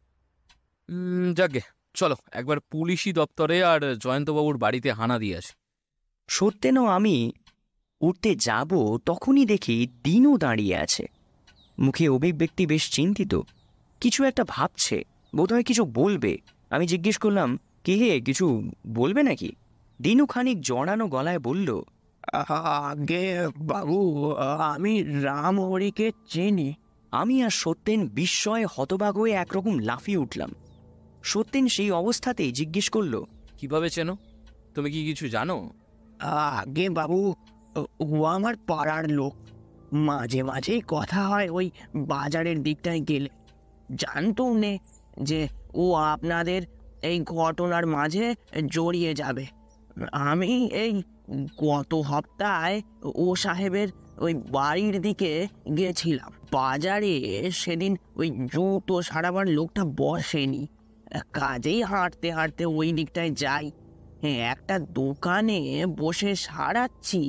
যাকে, চলো, একবার পুলিশি দপ্তরে আর জয়ন্তবাবুর বাড়িতে হানা দিয়ে আসি। সত্যেনও আমি উঠতে যাব তখনই দেখি দিনও দাঁড়িয়ে আছে। মুখে অভিব্যক্তি বেশ চিন্তিত। কিছু একটা ভাবছে, বোধহয় কিছু বলবে। আমি জিজ্ঞেস করলাম কে হে কিছু বলবে নাকি? দিনু খানিক জড়ানো গলায় বলল আগে বাবু আমি রাম হরিকে চিনি। আমি আর সত্যেন বিস্ময়ে হতবাক হয়ে একরকম লাফিয়ে উঠলাম। সত্যেন সেই অবস্থাতেই জিজ্ঞেস করল কীভাবে চেনো? তুমি কি কিছু জানো? আগে বাবু ও আমার পাড়ার লোক। মাঝে মাঝেই কথা হয় ওই বাজারের দিকটায় গেলে। জানতো নে যে ও আপনাদের এই ঘটনার মাঝে জড়িয়ে যাবে। আমি এই গত সপ্তাহে ও সাহেবের ওই বাড়ির দিকে গেছিলাম। বাজারে সেদিন ওই জুতো সারাবার লোকটা বসেনি। কাজেই হাঁটতে হাঁটতে ওই দিকটায় যাই। হ্যাঁ, একটা দোকানে বসে সারাচ্ছি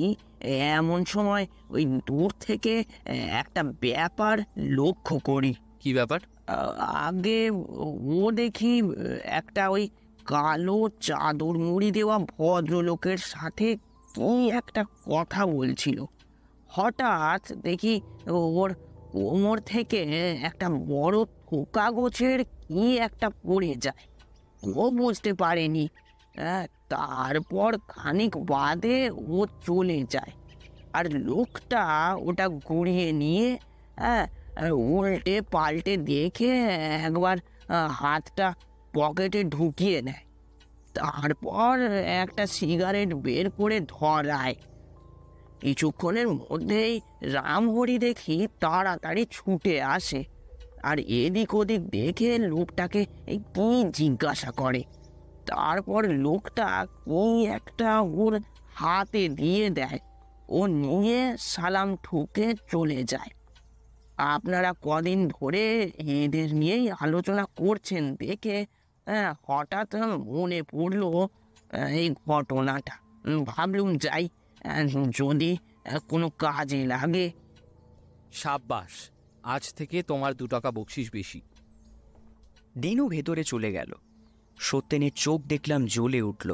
এমন সময় ওই দূর থেকে একটা ব্যাপার লক্ষ্য করি। কি ব্যাপার? আগে ও দেখি একটা ওই কালো চাদর মুড়ি দেওয়া ভদ্রলোকের সাথে কি একটা কথা বলছিল। হঠাৎ দেখি ওর কোমর থেকে একটা বড় থোকা গোছের কি একটা পড়ে যায়। ও বুঝতে পারেনি। তারপর খানিক বাদে ও চলে যায়। আর লোকটা ওটা ঘুরিয়ে নিয়ে হ্যাঁ উল্টে পাল্টে দেখে একবার হাতটা পকেটে ঢুকিয়ে নেয়। তারপর একটা সিগারেট বের করে ধরায়। কিছুক্ষণের মধ্যেই রামহরি দেখি তাড়াতাড়ি ছুটে আসে আর এদিক ওদিক দেখে লোকটাকে এই কি জিজ্ঞাসা করে। তারপর লোকটা কি একটা ওর হাতে দিয়ে দেয়। ও নিয়ে সালাম ঠুকে চলে যায়। আপনারা কদিন ধরে এদের নিয়েই আলোচনা করছেন দেখে হ্যাঁ, হঠাৎ মনে পড়ল এই ঘটনাটা। ভাবলুম যাই যদি কোনো কাজে লাগে। সাব্বাস আজ থেকে তোমার দু টাকা বকশিস বেশি। দিনু ভেতরে চলে গেল। সত্যেনের চোখ দেখলাম জ্বলে উঠল।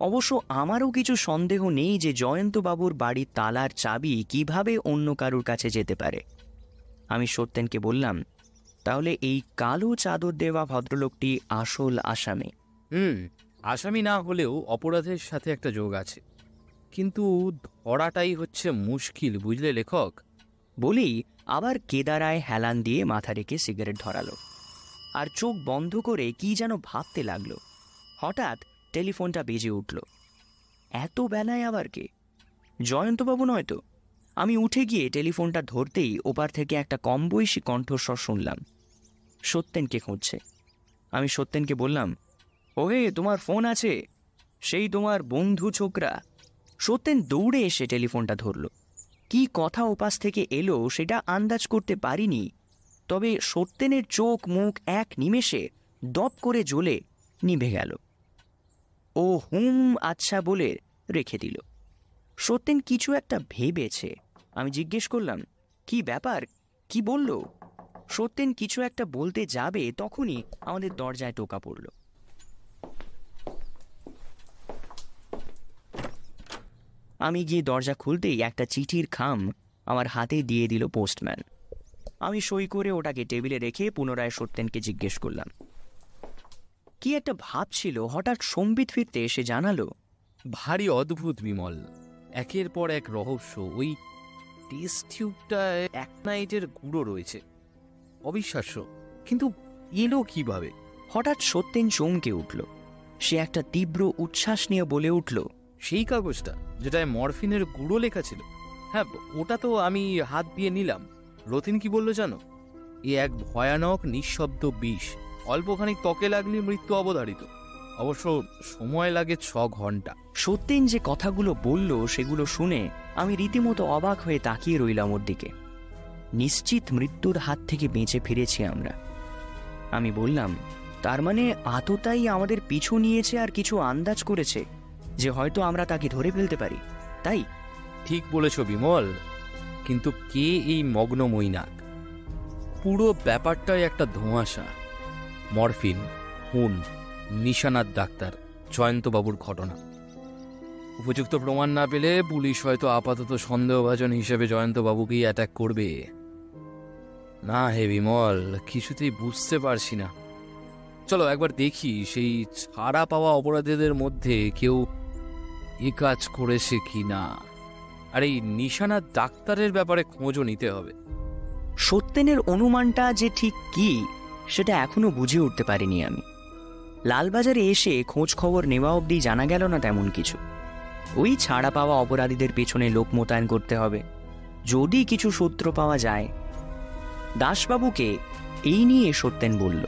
অবশ্য আমারও কিছু সন্দেহ নেই যে জয়ন্তবাবুর বাড়ির তালার চাবি কীভাবে অন্য কারুর কাছে যেতে পারে। আমি সত্যেনকে বললাম তাহলে এই কালো চাদর দেওয়া ভদ্রলোকটি আসল আসামি? হুম আসামি না হলেও অপরাধের সাথে একটা যোগ আছে। কিন্তু ধরাটাই হচ্ছে মুশকিল বুঝলে লেখক? বলেই আবার কেদারায় হেলান দিয়ে মাথা রেখে সিগারেট ধরালো। আর চোখ বন্ধ করে কি যেন ভাবতে লাগল। হঠাৎ টেলিফোনটা বেজে উঠল। এত বেলায় আবার কে? জয়ন্তবাবু নয়তো আমি উঠে গিয়ে টেলিফোনটা ধরতেই ওপার থেকে একটা কম বয়সী কণ্ঠস্বর শুনলাম। সত্যেনকে খুঁজছে। আমি সত্যেনকে বললাম, ওহে, তোমার ফোন আছে? সেই তোমার বন্ধু ছোকরা। সত্যেন দৌড়ে এসে টেলিফোনটা ধরল। কি কথা ওপাশ থেকে এলো সেটা আন্দাজ করতে পারিনি। তবে সত্যেনের চোখ মুখ এক নিমেষে দপ করে জ্বলে নিভে গেল। ও হুম আচ্ছা বলে রেখে দিল। সত্যেন কিছু একটা ভেবেছে। আমি জিজ্ঞেস করলাম, কি ব্যাপার? কি বলল? সত্যেন কিছু একটা বলতে যাবে তখনই আমাদের দরজায় টোকা পড়ল। আমি গিয়ে দরজা খুলতেই একটা চিঠির খাম আমার হাতে দিয়ে দিল পোস্টম্যান। আমি সই করে ওটাকে টেবিলে রেখে পুনরায় সত্যেনকে জিজ্ঞেস করলাম, কি একটা ভাবছিল হঠাৎ সম্বিত ফিরতে এসে জানালো? ভারী অদ্ভুত বিমল। একের পর এক রহস্য, ওই টেস্ট টিউবটায় নাইটের গুঁড়ো রয়েছে। অবিশ্বাস্য। কিন্তু এলো কীভাবে? হঠাৎ সত্যেন চমকে উঠল। সে একটা তীব্র উচ্ছ্বাস নিয়ে বলে উঠল, সেই কাগজটা যেটায় মরফিনের গুঁড়ো লেখা ছিল। হ্যাঁ ওটা তো আমি হাত দিয়ে নিলাম। রতিন কি বলল জানো? এ এক ভয়ানক, নিঃশব্দ বিষ। অল্পখানিক ত্বকে লাগলে মৃত্যু অবধারিত। অবশ্য সময় লাগে ছ ঘণ্টা। সত্যেন যে কথাগুলো বলল সেগুলো শুনে আমি রীতিমতো অবাক হয়ে তাকিয়ে রইলাম ওর দিকে। নিশ্চিত মৃত্যুর হাত থেকে বেঁচে ফিরেছি আমরা। আমি বললাম তার মানে আততাই আমাদের পিছু নিয়েছে আর কিছু আন্দাজ করেছে যে হয়তো আমরা তাকে ধরে ফেলতে পারি তাই? ঠিক বলেছ বিমল কিন্তু কে এই মগ্ন মৈনাক? পুরো ব্যাপারটাই একটা ধোঁয়াশা। মরফিন খুন নিশানার ডাক্তার, জয়ন্তবাবুর ঘটনা। উপযুক্ত প্রমাণ না পেলে পুলিশ হয়তো আপাতত সন্দেহভাজন হিসেবে জয়ন্তবাবুকেই অ্যাটাক করবে। না হে বিমল, কিছুতেই বুঝতে পারছি না। চলো একবার দেখি, সেই ছাড়া পাওয়া অপরাধীদের মধ্যে কেউ এ কাজ করেছে কি না আর এই নিশানা ডাক্তারের ব্যাপারে খোঁজও নিতে হবে। সত্যেনের অনুমানটা যে ঠিক কি, সেটা এখনও বুঝে উঠতে পারিনি আমি। লালবাজারে এসে খোঁজ খবর নেওয়া অবধি জানা গেল না তেমন কিছু। ওই ছাড়া পাওয়া অপরাধীদের পেছনে লোক মোতায়েন করতে হবে। যদি কিছু সূত্র পাওয়া যায়, দাসবাবুকে এই নিয়ে সত্যেন বলল।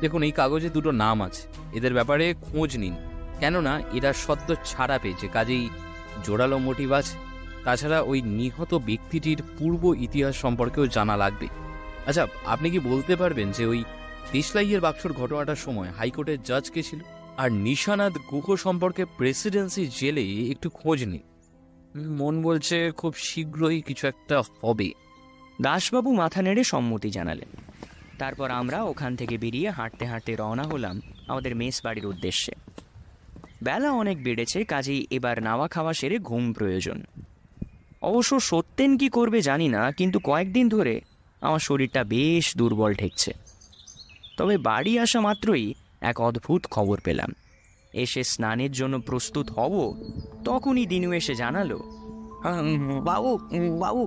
দেখুন, এই কাগজে দুটো নাম আছে। এদের ব্যাপারে খোঁজ নিন। কেননা, এরা সদ্য ছাড়া পেয়েছে, কাজেই জোরালো মোটিভ আছে। তাছাড়া ওই নিহত ব্যক্তিটির পূর্ব ইতিহাস সম্পর্কেও জানা লাগবে। আচ্ছা আপনি কি বলতে পারবেন যে ওই দেশলাইয়ের বাক্সর ঘটনাটার সময় হাইকোর্টের জাজ কে ছিল? আর নিশানাদ গুহ সম্পর্কে প্রেসিডেন্সি জেলে একটু খোঁজ নিন। মন বলছে খুব শীঘ্রই কিছু একটা হবে। দাসবাবু মাথা নেড়ে সম্মতি জানালেন। তারপর আমরা ওখান থেকে বেরিয়ে হাঁটতে হাঁটতে রওনা হলাম আমাদের মেস বাড়ির উদ্দেশ্যে। বেলা অনেক বেড়েছে, কাজেই এবার নাওয়া খাওয়া সেরে ঘুম প্রয়োজন। অবশ্য সত্যেন কি করবে জানি না, কিন্তু কয়েকদিন ধরে আমার শরীরটা বেশ দুর্বল ঠেকছে। তবে বাড়ি আসা মাত্রই এক অদ্ভুত খবর পেলাম। এসে স্নানের জন্য প্রস্তুত হব, তখনই দিনু এসে জানালো বাবু বাবু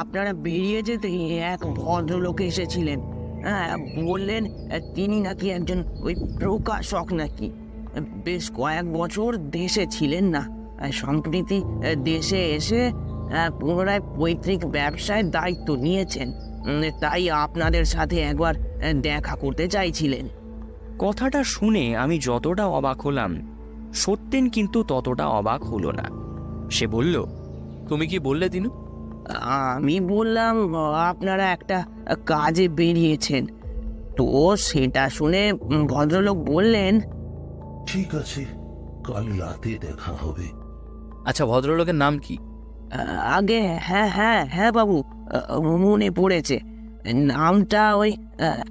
আপনারা বেরিয়ে যেতে এক ভদ্রলোক এসেছিলেন। হ্যাঁ বললেন তিনি নাকি একজন ওই প্রকাশক নাকি। বেশ কয়েক বছর দেশে ছিলেন না। সম্প্রতি দেশে এসে পুনরায় পৈতৃক ব্যবসায় দায়িত্ব নিয়েছেন। তাই আপনাদের সাথে একবার দেখা করতে চাইছিলেন। কথাটা শুনে আমি যতটা অবাক হলাম সত্যেন কিন্তু ততটা অবাক হলো না। সে বলল তুমি কি বললে দিনু? আমি বললাম আপনারা একটা কাজে বেরিয়েছেন। তো সেটা শুনে ভদ্রলোক বললেন ঠিক আছে কাল রাতে দেখা হবে। আচ্ছা ভদ্রলোকের নাম কি? আগে হ্যাঁ হ্যাঁ হ্যাঁ বাবু। মনে পড়েছে। নামটা ওই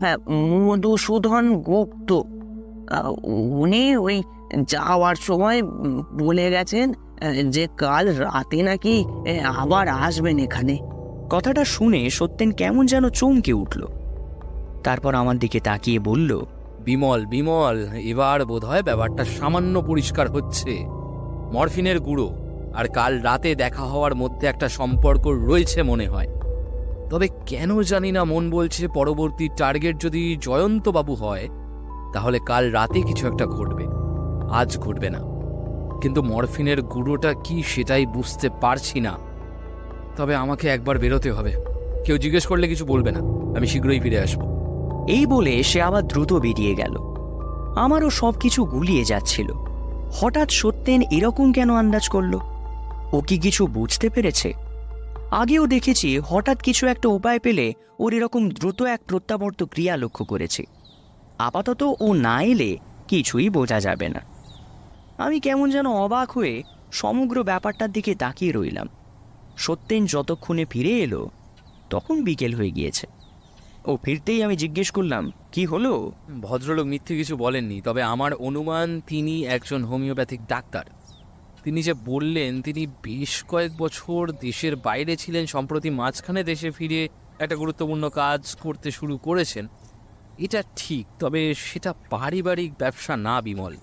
হ্যাঁ, মধুসূদন গুপ্ত। উনি ওই যাওয়ার সময় বলে গেছেন যে কাল রাতে নাকি আবার আসবেন এখানে। কথাটা শুনে সত্যেন কেমন যেন চমকে উঠল। তারপর আমার দিকে তাকিয়ে বলল বিমল বিমল এবার বোধহয় ব্যাপারটা সামান্য পরিষ্কার হচ্ছে। মরফিনের গুঁড়ো আর কাল রাতে দেখা হওয়ার মধ্যে একটা সম্পর্ক রয়েছে মনে হয়। তবে কেন জানি না মন বলছে পরবর্তী টার্গেট যদি জয়ন্তবাবু হয়, তাহলে কাল রাতে কিছু একটা ঘটবে। আজ ঘটবে না। কিন্তু মরফিনের গুঁড়োটা কি সেটাই বুঝতে পারছি না। তবে আমাকে একবার বেরোতে হবে। কেউ জিজ্ঞেস করলে কিছু বলবে না। আমি শীঘ্রই ফিরে আসব। এই বলে সে আবার দ্রুত বেরিয়ে গেল। আমারও সব কিছু গুলিয়ে যাচ্ছিল। হঠাৎ সত্যেন এরকম কেন আন্দাজ করল? ও কি কিছু বুঝতে পেরেছে? আগেও দেখেছি হঠাৎ কিছু একটা উপায় পেলে ওর এরকম দ্রুত এক প্রত্যাবর্ত ক্রিয়া লক্ষ্য করেছে। আপাতত ও না এলে কিছুই বোঝা যাবে না। আমি কেমন যেন অবাক হয়ে সমগ্র ব্যাপারটার দিকে তাকিয়ে রইলাম। সত্যেন যতক্ষণে ফিরে এলো, তখন বিকেল হয়ে গিয়েছে। ও ফিরতেই আমি জিজ্ঞেস করলাম, কি হলো? ভদ্রলোক মিথ্যে কিছু বলেননি, তবে আমার অনুমান, তিনি একজন হোমিওপ্যাথিক ডাক্তার। তিনি যে বললেন, তিনি বেশ কয়েক বছর দেশের বাইরে ছিলেন, সম্প্রতি মাঝখানে দেশে ফিরে একটা গুরুত্বপূর্ণ কাজ করতে শুরু করেছেন। এটা ঠিক, তবে সেটা পারিবারিক ব্যবসা না, বিমল।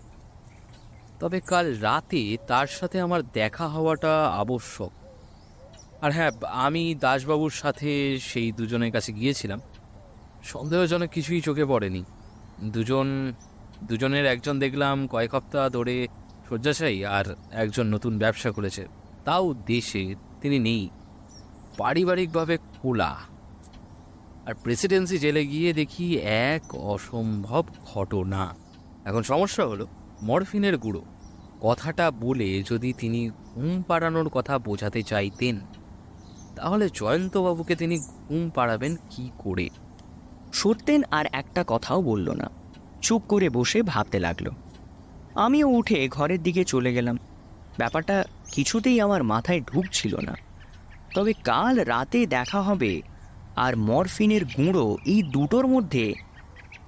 তবে কাল রাতে তার সাথে আমার দেখা হওয়াটা আবশ্যক। আর হ্যাঁ আমি দাসবাবুর সাথে সেই দুজনের কাছে গিয়েছিলাম। সন্দেহজনক কিছুই চোখে পড়েনি। দুজন, দুজনের একজন দেখলাম কয়েক হপ্তাহ ধরে শয্যাশায়ী আর একজন নতুন ব্যবসা করেছে। তাও দেশে তিনি নেই। পারিবারিকভাবে খোলা। আর প্রেসিডেন্সি জেলে গিয়ে দেখি এক অসম্ভব ঘটনা। এখন সমস্যা হলো, মরফিনের গুঁড়ো। কথাটা বলে যদি তিনি ঘুম পাড়ানোর কথা বোঝাতে চাইতেন, তাহলে জয়ন্তবাবুকে তিনি ঘুম পাড়াবেন কি করে? সত্যেন আর একটা কথাও বলল না। চুপ করে বসে ভাবতে লাগল। আমিও উঠে ঘরের দিকে চলে গেলাম। ব্যাপারটা কিছুতেই আমার মাথায় ঢুকছিল না। তবে কাল রাতে দেখা হবে আর মরফিনের গুঁড়ো এই দুটোর মধ্যে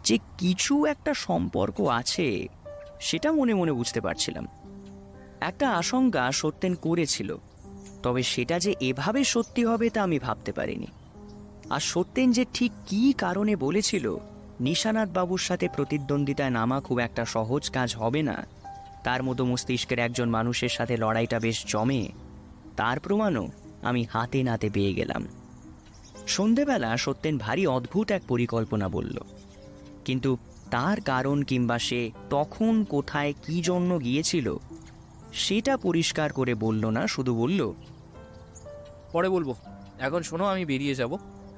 যে কিছু একটা সম্পর্ক আছে, সেটা মনে মনে বুঝতে পারছিলাম। একটা আশঙ্কা সত্যেন করেছিল, তবে সেটা যে এভাবে সত্যি হবে তা আমি ভাবতে পারিনি। আর সত্যেন যে ঠিক কী কারণে বলেছিল নিশানাথ বাবুর সাথে প্রতিদ্বন্দ্বিতায় নামা খুব একটা সহজ কাজ হবে না। তার মতো মস্তিষ্কের একজন মানুষের সাথে লড়াইটা বেশ জমে। তার প্রমাণও আমি হাতে নাতে পেয়ে গেলাম। সন্ধেবেলা সত্যেন ভারী অদ্ভুত এক পরিকল্পনা বলল, কিন্তু তার কারণ কিংবা সে তখন কোথায় কি জন্য গিয়েছিল, সেটা পরিষ্কার করে বলল না, শুধু বলল, পরে বলব। এখন শোনো, আমি বেরিয়ে যাব।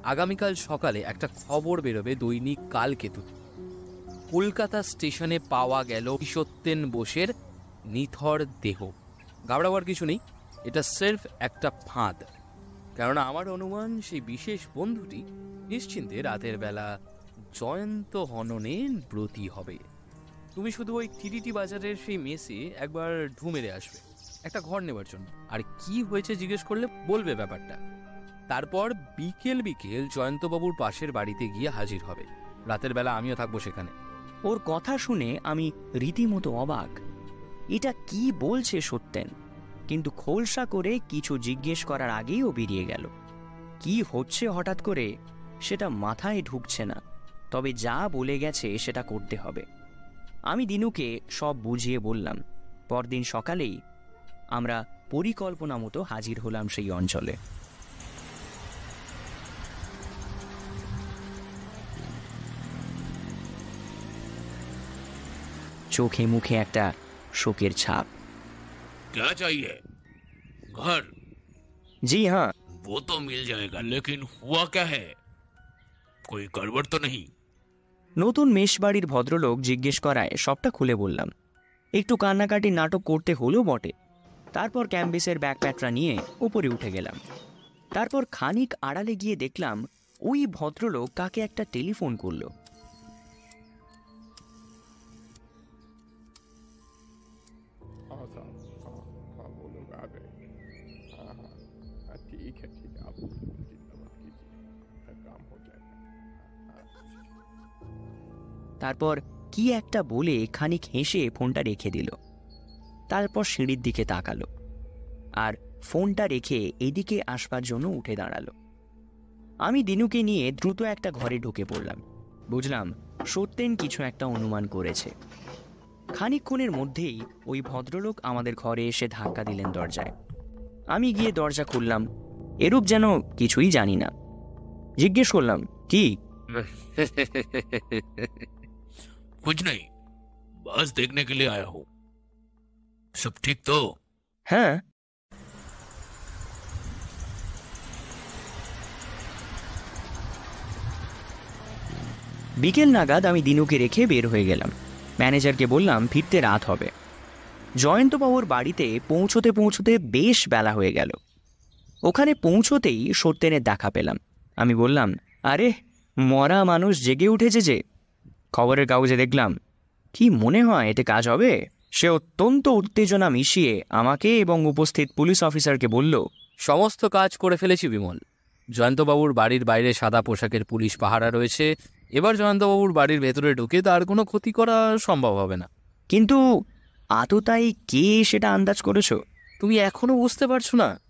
আগামীকাল সকালে একটা খবর বেরোবে দৈনিক কালকেতু। কলকাতা স্টেশনে পাওয়া গেল সত্যেন বোসের নিথর দেহ। গাবড়াবার কিছু নেই, এটা সির্ফ একটা ফাঁদ। কেননা আমার অনুমান, সেই বিশেষ বন্ধুটি নিশ্চিন্তে রাতের বেলা জয়ন্ত হননে ব্রতী হবে। তুমি শুধু ওই টিটিটি বাজারের সেই মেসে একবার ঢু মেরে আসবে। একটা ঘর নেবার জন্য। আর কি হয়েছে জিজ্ঞেস করলে বলবে ব্যাপারটা। তারপর বিকেল বিকেল জয়ন্তবাবুর পাশের বাড়িতে গিয়ে হাজির হবে। রাতের বেলা আমিও থাকব সেখানে। ওর কথা শুনে আমি রীতিমতো অবাক। এটা কি বলছে সত্যেন? কিন্তু খোলসা করে কিছু জিজ্ঞেস করার আগেই ও বেরিয়ে গেল। কি হচ্ছে হঠাৎ করে? সেটা মাথায় ঢুকছে না। তবে যা বলে গেছে সেটা করতে হবে। আমি দিনুকে সব বুঝিয়ে বললাম। পরদিন সকালেই আমরা পরিকল্পনা মতো হাজির হলাম সেই অঞ্চলে। চোখে মুখে একটা শোকের ছাপ क्या चाहिए घर জি হ্যাঁ वो तो मिल जाएगा लेकिन हुआ क्या है कोई गड़बड़ तो नहीं নতুন মেষবাড়ির ভদ্রলোক জিজ্ঞেস করায় সবটা খুলে বললাম একটু কান্নাকাটি নাটক করতে হলেও বটে তারপর ক্যাম্বিসের ব্যাকপ্যাটরা নিয়ে উপরে উঠে গেলাম তারপর খানিক আড়ালে গিয়ে দেখলাম ওই ভদ্রলোক কাকে একটা টেলিফোন করলো তারপর কি একটা বলে খানিক হেসে ফোনটা রেখে দিল। তারপর সিঁড়ির দিকে তাকালো আর ফোনটা রেখে এদিকে আসবার জন্য উঠে দাঁড়াল। আমি দিনুকে নিয়ে দ্রুত একটা ঘরে ঢুকে পড়লাম। বুঝলাম সত্যেন কিছু একটা অনুমান করেছে। খানিকক্ষণের মধ্যেই ওই ভদ্রলোক আমাদের ঘরে এসে ধাক্কা দিলেন দরজায়। আমি গিয়ে দরজা খুললাম, এরূপ যেন কিছুই জানি না। জিজ্ঞেস করলাম, কি? कुछ नहीं बस देखने के लिए आया हूँ सब ठीक तो হ্যাঁ বিকেল নাগাদ আমি দিনুকে রেখে বের হয়ে গেলাম ম্যানেজারকে বললাম ফিরতে রাত হবে জয়ন্তবাবুর বাড়িতে পৌঁছতে পৌঁছতে বেশ বেলা হয়ে গেল ওখানে পৌঁছতেই সত্যেনের দেখা পেলাম আমি বললাম আরে মরা মানুষ জেগে উঠেছে যে খবরের কাগজে দেখলাম কি মনে হয় এতে কাজ হবে? সে অত্যন্ত উত্তেজনা মিশিয়ে আমাকে এবং উপস্থিত পুলিশ অফিসারকে বলল সমস্ত কাজ করে ফেলেছি বিমল। জয়ন্তবাবুর বাড়ির বাইরে সাদা পোশাকের পুলিশ পাহারা রয়েছে। এবার জয়ন্তবাবুর বাড়ির ভেতরে ঢুকে তার কোনো ক্ষতি করা সম্ভব হবে না। কিন্তু আততাই কে সেটা আন্দাজ করেছ? তুমি এখনও বুঝতে পারছ না।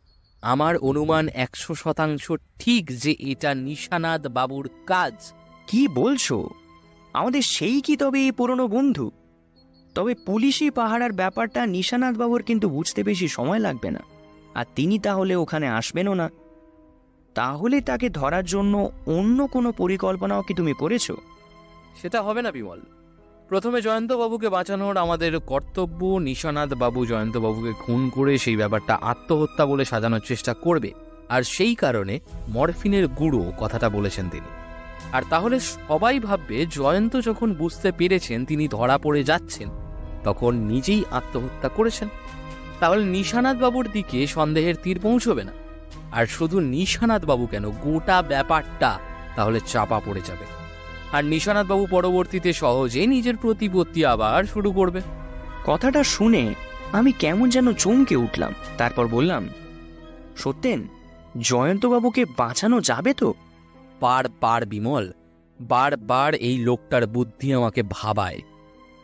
আমার অনুমান একশো শতাংশ ঠিক যে এটা নিশানাদ বাবুর কাজ। কি বলছো? আমাদের সেই কি তবে এই পুরনো বন্ধু? তবে পুলিশি পাহারার ব্যাপারটা নিশানাথবাবুর কিন্তু বুঝতে বেশি সময় লাগবে না। আর তিনি তাহলে ওখানে আসবেনও না। তাহলে তাকে ধরার জন্য অন্য কোনো পরিকল্পনাও কি তুমি করেছ? সেটা হবে না বিমল। প্রথমে জয়ন্তবাবুকে বাঁচানোর আমাদের কর্তব্য, নিশানাথবাবু জয়ন্তবাবুকে খুন করে সেই ব্যাপারটা আত্মহত্যা বলে সাজানোর চেষ্টা করবে। আর সেই কারণে মরফিনের গুঁড়ো কথাটা বলেছেন তিনি। আর তাহলে সবাই ভাববে জয়ন্ত যখন বুঝতে পেরেছেন তিনি ধরা পড়ে যাচ্ছেন, তখন নিজেই আত্মহত্যা করেছেন। তাহলে নিশানাথ বাবুর দিকে সন্দেহের তীর পৌঁছবে না। আর শুধু নিশানাথ বাবু কেন, গোটা ব্যাপারটা তাহলে চাপা পড়ে যাবে। আর নিশানাথ বাবু পরবর্তীতে সহজে নিজের প্রতিপত্তি আবার শুরু করবে। কথাটা শুনে আমি কেমন যেন চমকে উঠলাম, তারপর বললাম, সত্যেন, জয়ন্তবাবুকে বাঁচানো যাবে তো? বারবার বিমল বারবার এই লোকটার বুদ্ধি আমাকে ভাবায়।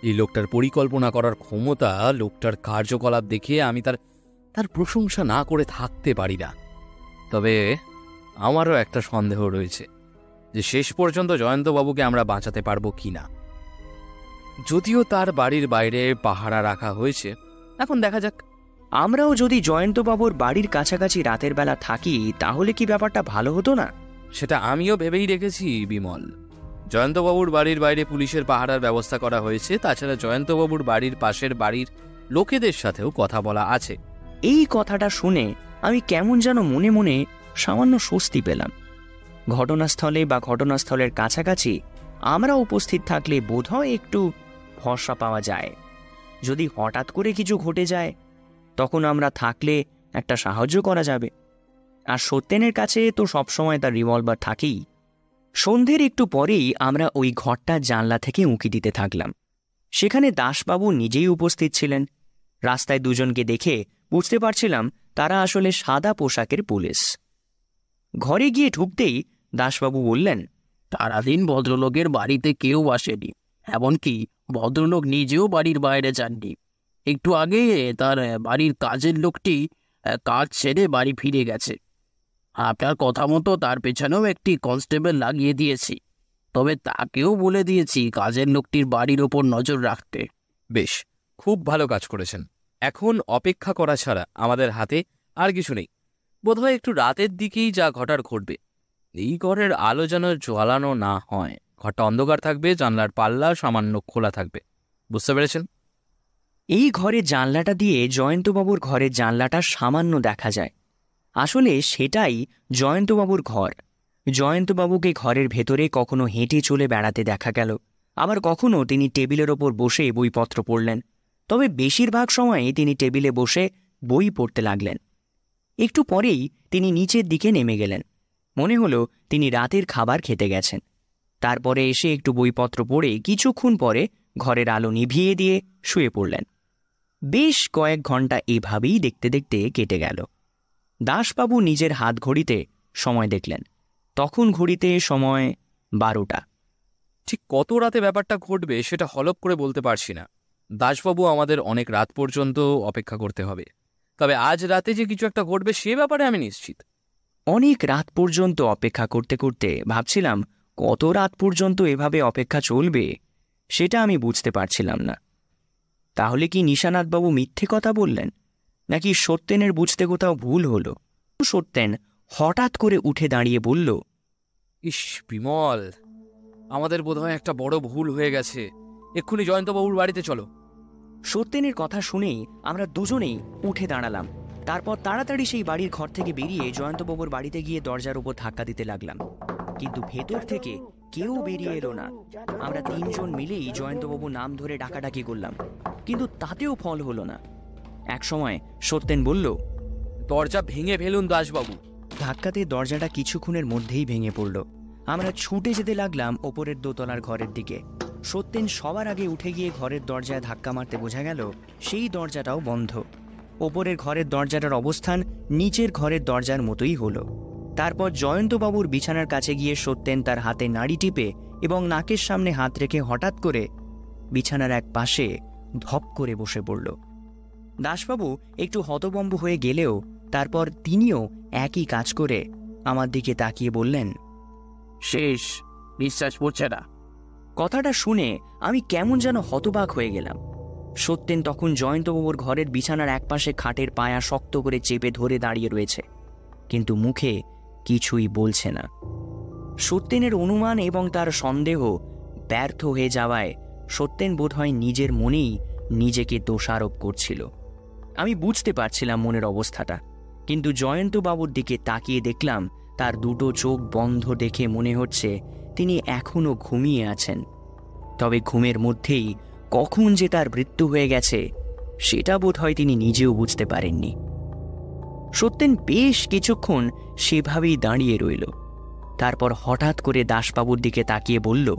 এই লোকটার পরিকল্পনা করার ক্ষমতা, লোকটার কার্যকলাপ দেখে আমি তার তার প্রশংসা না করে থাকতে পারি না। তবে আমারও একটা সন্দেহ রয়েছে যে শেষ পর্যন্ত জয়ন্তবাবুকে আমরা বাঁচাতে পারব কি না যদিও তার বাড়ির বাইরে পাহারা রাখা হয়েছে, এখন দেখা যাক। আমরাও যদি জয়ন্তবাবুর বাড়ির কাছাকাছি রাতের বেলা থাকি, তাহলে কি ব্যাপারটা ভালো হতো না? সেটা আমিও ভেবেই রেখেছি, বিমল। জয়ন্তবাবুর বাড়ির বাইরে পুলিশের পাহারার ব্যবস্থা করা হয়েছে, তাছাড়া জয়ন্তবাবুর বাড়ির পাশের বাড়ির লোকেদের সাথেও কথা বলা আছে। এই কথাটা শুনে আমি কেমন যেন মনে মনে সামান্য স্বস্তি পেলাম। ঘটনাস্থলে বা ঘটনাস্থলের কাছাকাছি আমরা উপস্থিত থাকলে বোধহয় একটু ভরসা পাওয়া যায়। যদি হঠাৎ করে কিছু ঘটে যায়, তখন আমরা থাকলে একটা সাহায্য করা যাবে। আর সত্যেনের কাছে তো সবসময় তার রিভলভার থাকেই। সন্ধ্যের একটু পরেই আমরা ওই ঘরটা জানলা থেকে উঁকি দিতে থাকলাম। সেখানে দাসবাবু নিজেই উপস্থিত ছিলেন। রাস্তায় দুজনকে দেখে বুঝতে পারছিলাম তারা আসলে সাদা পোশাকের পুলিশ। ঘরে গিয়ে ঢুকতেই দাসবাবু বললেন, সারাদিন ভদ্রলোকের বাড়িতে কেউ আসেনি, এমনকি ভদ্রলোক নিজেও বাড়ির বাইরে যাননি। একটু আগে তার বাড়ির কাজের লোকটি কাজ ছেড়ে বাড়ি ফিরে গেছে। আপনার কথা মতো তার পেছনেও একটি কনস্টেবল লাগিয়ে দিয়েছি। তবে তাকেও বলে দিয়েছি কাজের লোকটির বাড়ির ওপর নজর রাখতে। বেশ খুব ভালো কাজ করেছেন। এখন অপেক্ষা করা ছাড়া আমাদের হাতে আর কিছু নেই। বোধহয় একটু রাতের দিকেই যা ঘটার ঘটবে। এই ঘরের আলো যেন জ্বালানো না হয়। ঘরটা অন্ধকার থাকবে জানলার পাল্লা সামান্য খোলা থাকবে। বুঝতে পেরেছেন? এই ঘরে জানলাটা দিয়ে জয়ন্তবাবুর ঘরের জানলাটা সামান্য দেখা যায়। আসলে সেটাই জয়ন্তবাবুর ঘর। জয়ন্তবাবুকে ঘরের ভেতরে কখনো হেঁটে চলে বেড়াতে দেখা গেল। আবার কখনো তিনি টেবিলের ওপর বসে বইপত্র পড়লেন। তবে বেশিরভাগ সময়ে তিনি টেবিলে বসে বই পড়তে লাগলেন। একটু পরেই তিনি নিচের দিকে নেমে গেলেন। মনে হলো তিনি রাতের খাবার খেতে গেছেন। তারপরে এসে একটু বইপত্র পড়ে কিছুক্ষণ পরে ঘরের আলো নিভিয়ে দিয়ে শুয়ে পড়লেন। বেশ কয়েক ঘণ্টা এভাবেই দেখতে দেখতে কেটে গেল। দাসবাবু নিজের হাত ঘড়িতে সময় দেখলেন। তখন ঘড়িতে সময় বারোটা। ঠিক কত রাতে ব্যাপারটা ঘটবে সেটা হলপ করে বলতে পারছি না। দাসবাবু আমাদের অনেক রাত পর্যন্ত অপেক্ষা করতে হবে। তবে আজ রাতে যে কিছু একটা ঘটবে সে ব্যাপারে আমি নিশ্চিত। অনেক রাত পর্যন্ত অপেক্ষা করতে করতে ভাবছিলাম কত রাত পর্যন্ত এভাবে অপেক্ষা চলবে সেটা আমি বুঝতে পারছিলাম না। তাহলে কি নিশানাথবাবু মিথ্যে কথা বললেন? নাকি সত্যেনের বুঝতে কোথাও ভুল হলো? সত্যেন হঠাৎ করে উঠে দাঁড়িয়ে বলল ইস বিমল আমাদের বোধহয় একটা বড় ভুল হয়ে গেছে। এক্ষুনি জয়ন্তবাবুর বাড়িতে চলো। সত্যেনের কথা শুনেই আমরা দুজনেই উঠে দাঁড়ালাম। তারপর তাড়াতাড়ি সেই বাড়ির ঘর থেকে বেরিয়ে জয়ন্তবাবুর বাড়িতে গিয়ে দরজার উপর ধাক্কা দিতে লাগলাম। কিন্তু ভেতর থেকে কেউ বেরিয়ে এলো না। আমরা তিনজন মিলেই জয়ন্তবাবুর নাম ধরে ডাকাডাকি করলাম। কিন্তু তাতেও ফল হলো না। এক সময় সত্যেন বলল, দরজা ভেঙে ফেলুন দাসবাবু। ধাক্কাতে দরজাটা কিছুক্ষণের মধ্যেই ভেঙে পড়ল। আমরা ছুটে যেতে লাগলাম ওপরের দোতলার ঘরের দিকে। সত্যেন সবার আগে উঠে গিয়ে ঘরের দরজায় ধাক্কা মারতে বোঝা গেল, সেই দরজাটাও বন্ধ। ওপরের ঘরের দরজাটার অবস্থান নিচের ঘরের দরজার মতোই হলো। তারপর জয়ন্তবাবুর বিছানার কাছে গিয়ে সত্যেন তার হাতে নাড়ি টিপে এবং নাকের সামনে হাত রেখে হঠাৎ করে বিছানার এক পাশে ধপ করে বসে পড়ল। দাসবাবু একটু হতবম্ব হয়ে গেলেও তারপর তিনিও একই কাজ করে আমার দিকে তাকিয়ে বললেন শেষ নিঃশ্বাস পড়ছে না। কথাটা শুনে আমি কেমন যেন হতবাক হয়ে গেলাম। সত্যেন তখন জয়ন্তবাবুর ঘরের বিছানার একপাশে খাটের পায়া শক্ত করে চেপে ধরে দাঁড়িয়ে রয়েছে কিন্তু মুখে কিছুই বলছে না। সত্যেনের অনুমান এবং তার সন্দেহ ব্যর্থ হয়ে যাওয়ায় সত্যেন বোধহয় নিজের মনেই নিজেকে দোষারোপ করছিল। আমি বুঝতে পারছিলাম মনের অবস্থাটা। কিন্তু জয়ন্তবাবুর দিকে তাকিয়ে দেখলাম, তার দুটো চোখ বন্ধ দেখে মনে হচ্ছে তিনি এখনও ঘুমিয়ে আছেন। তবে ঘুমের মধ্যেই কখন যে তার মৃত্যু হয়ে গেছে, সেটা বোধ হয় তিনি নিজেও বুঝতে পারেননি। সত্যেন বেশ কিছুক্ষণ সেভাবেই দাঁড়িয়ে রইল। তারপর হঠাৎ করে দাসবাবুর দিকে তাকিয়ে বলল,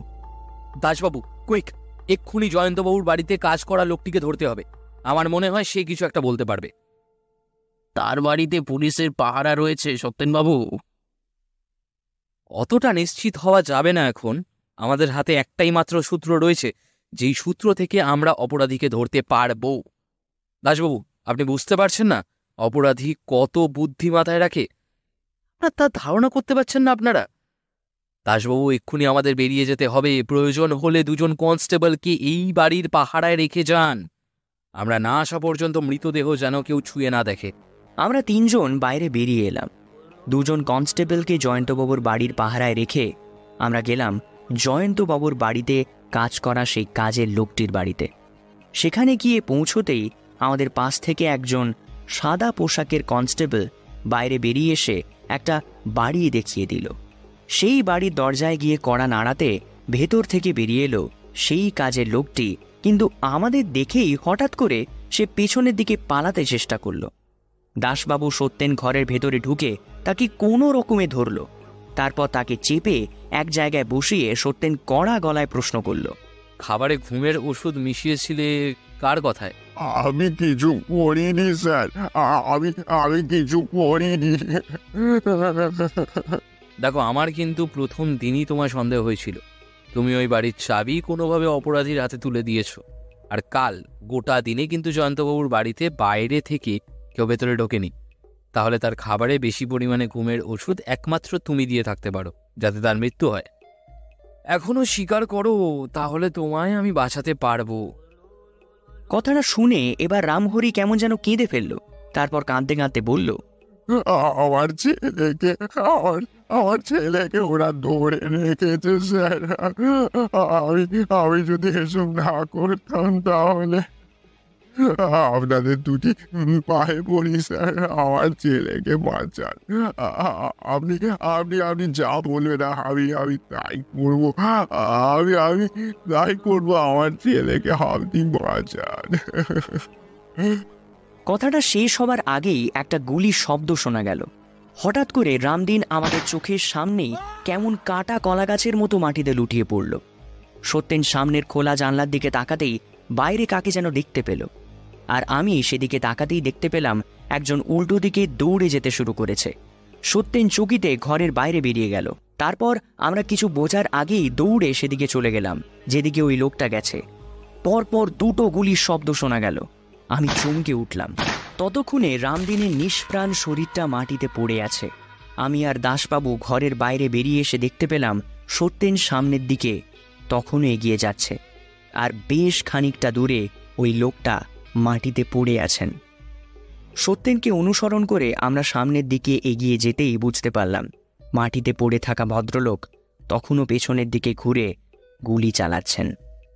দাসবাবু, কুইক, এক্ষুনি জয়ন্তবাবুর বাড়িতে কাজ করা লোকটিকে ধরতে হবে। আমার মনে হয় সে কিছু একটা বলতে পারবে। তার বাড়িতে পুলিশের পাহারা রয়েছে সত্যেনবাবু। অতটা নিশ্চিত হওয়া যাবে না এখন। আমাদের হাতে একটাই মাত্র সূত্র রয়েছে যেই সূত্র থেকে আমরা অপরাধীকে ধরতে পারব। দাসবাবু আপনি বুঝতে পারছেন না অপরাধী কত বুদ্ধি মাথায় রাখে? না তা ধারণা করতে পারছেন না আপনারা? দাসবাবু এক্ষুনি আমাদের বেরিয়ে যেতে হবে। প্রয়োজন হলে দুজন কনস্টেবলকে এই বাড়ির পাহারায় রেখে যান। আমরা না আসা পর্যন্ত মৃতদেহ যেন কেউ ছুঁয়ে না দেখে। আমরা তিনজন বাইরে বেরিয়ে এলাম। দুজন কনস্টেবলকে জয়ন্তবাবুর বাড়ির পাহারায় রেখে আমরা গেলাম জয়ন্তবাবুর বাড়িতে কাজ করা সেই কাজের লোকটির বাড়িতে। সেখানে গিয়ে পৌঁছতেই আমাদের পাশ থেকে একজন সাদা পোশাকের কনস্টেবল বাইরে বেরিয়ে এসে একটা বাড়ি দেখিয়ে দিল। সেই বাড়ির দরজায় গিয়ে কড়া নাড়াতে ভেতর থেকে বেরিয়ে এলো সেই কাজের লোকটি কিন্তু আমাদের দেখেই হঠাৎ করে সে পেছনের দিকে পালাতে চেষ্টা করল। দাসবাবু সত্যেন ঘরের ভেতরে ঢুকে তাকে কোনো রকমে ধরল। তারপর তাকে চেপে এক জায়গায় বসিয়ে সত্যেন কড়া গলায় প্রশ্ন করল। খাবারে ঘুমের ওষুধ মিশিয়েছিলে কার কথায়? আমি কিছু করিনি স্যার। আমি আমি কিছু করিনি। দেখো আমার কিন্তু প্রথম দিনই তোমার সন্দেহ হয়েছিল। তুমি ওই বাড়ির চাবি কোনোভাবে অপরাধীর হাতে তুলে দিয়েছ। আর কাল গোটা দিনে কিন্তু জয়ন্তবাবুর বাড়িতে বাইরে থেকে কেউ ভেতরে ঢোকেনি। তাহলে তার খাবারে বেশি পরিমাণে ঘুমের ওষুধ একমাত্র তুমি দিয়ে থাকতে পারো যাতে তার মৃত্যু হয়। এখনও স্বীকার করো তাহলে তোমায় আমি বাঁচাতে পারব। কথাটা শুনে এবার রামহরি কেমন যেন কেঁদে ফেলল তারপর কাঁদতে কাঁদতে বলল আ- আমার ছেলেকে আমার আমার ছেলেকে ওরা রেখেছে, স্যার। আমি আমি যদি এসব না করতাম তাহলে আপনাদের দুটি পায়ে পড়ি, স্যার। আমার ছেলেকে বাঁচান। আপনি আপনি আপনি যা বলবেন, আমি আমি তাই করব। আমি আমি তাই করব, আমার ছেলেকে আপনি বাঁচান। কথাটা শেষ হবার আগেই একটা গুলি শব্দ শোনা গেল। হঠাৎ করে রামদিন আমাদের চোখের সামনেই কেমন কাটা কলা গাছের মতো মাটিতে লুটিয়ে পড়ল। সত্যেন সামনের খোলা জানলার দিকে তাকাতেই বাইরে কাকে যেন দেখতে পেল। আর আমি সেদিকে তাকাতেই দেখতে পেলাম একজন উল্টো দিকে দৌড়ে যেতে শুরু করেছে। সত্যেন চকিতে ঘরের বাইরে বেরিয়ে গেল। তারপর আমরা কিছু বোঝার আগেই দৌড়ে সেদিকে চলে গেলাম, যেদিকে ওই লোকটা গেছে। পরপর দুটো গুলির শব্দ শোনা গেল। আমি চমকে উঠলাম। ততক্ষণে রামদিনের নিষ্প্রাণ শরীরটা মাটিতে পড়ে আছে। আমি আর দাসবাবু ঘরের বাইরে বেরিয়ে এসে দেখতে পেলাম সত্যেন সামনের দিকে তখনও এগিয়ে যাচ্ছে। আর বেশ খানিকটা দূরে ওই লোকটা মাটিতে পড়ে আছেন। সত্যেনকে অনুসরণ করে আমরা সামনের দিকে এগিয়ে যেতেই বুঝতে পারলাম, মাটিতে পড়ে থাকা ভদ্রলোক তখনও পেছনের দিকে ঘুরে গুলি চালাচ্ছেন।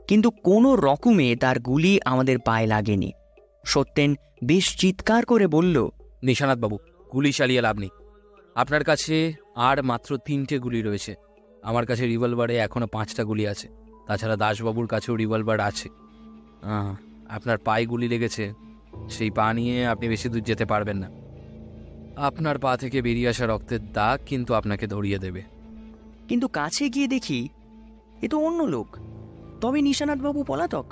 কিন্তু কোনো রকমে তার গুলি আমাদের পায়ে লাগেনি। সত্যেন বেশ চিৎকার করে বলল নিশানাথ বাবু গুলি চালিয়ে লাভ নেই। আপনার কাছে আর মাত্র তিনটে গুলি রয়েছে। আমার কাছে রিভলভারে এখনও পাঁচটা গুলি আছে। তাছাড়া দাসবাবুর কাছেও রিভলভার আছে। আপনার পায়ে গুলি লেগেছে। সেই পা নিয়ে আপনি বেশি দূর যেতে পারবেন না। আপনার পা থেকে বেরিয়ে আসা রক্তের দাগ কিন্তু আপনাকে ধরিয়ে দেবে। কিন্তু কাছে গিয়ে দেখি এ তো অন্য লোক। তবে নিশানাথবাবু পলাতক।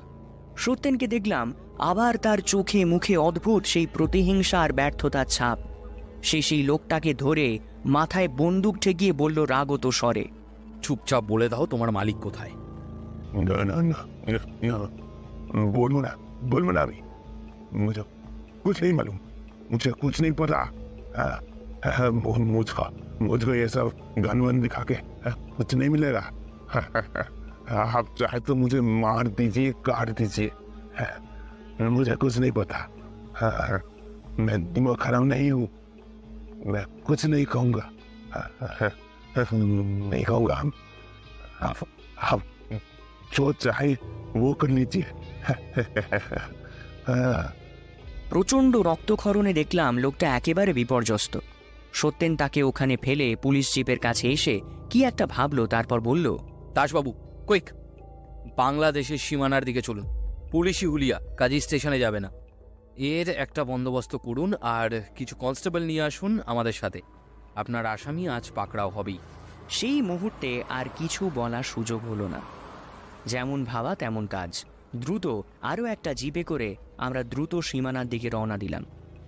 সত্যেনকে দেখলাম আবার তার চোখে মুখে অদ্ভুত সেই প্রতিহিংসা আর ব্যর্থতার ছাপ সে সেই লোকটাকে ধরে মাথায় বন্দুক ঠেকিয়ে বলল রাগত স্বরে চুপচাপ বলে দাও তোমার মালিক কোথায় ना ना ना ना बोलूँ ना बोलूँ ना अभी मुझे कुछ नहीं मालूम मुझे कुछ नहीं पता हाँ, हाँ, मु- मुझको मुझको ये सब गन वन दिखा के हाँ, कुछ नहीं मिलेगा हाँ, हाँ, हाँ, आप चाहे तो मुझे मार दीजिए काट दीजिए हाँ, मुझे कुछ नहीं पता हाँ, मैं दिमाग खराब नहीं हूँ मैं कुछ नहीं कहूँगा हाँ, नहीं कहूँगा हम आप आप जो चाहे वो कर लीजिए हाँ প্রচণ্ড রক্তক্ষরণে দেখলাম লোকটা একেবারে বিপর্যস্ত সত্যেন তাকে ওখানে ফেলে পুলিশ জিপের কাছে এসে কি একটা ভাবলো তারপর বলল দাসবাবু কুইক বাংলাদেশের সীমানার দিকে চলুন পুলিশি হুলিয়া কাজী স্টেশনে যাবে না। এর একটা বন্দোবস্ত করুন আর কিছু কনস্টেবল নিয়ে আসুন আমাদের সাথে। আপনার আসামি আজ পাকড়াও হবেই। সেই মুহূর্তে আর কিছু বলার সুযোগ হলো না। যেমন ভাবা, তেমন কাজ। দ্রুত আরও একটা জিপে করে আমরা দ্রুত সীমানার দিকে রওনা দিলাম।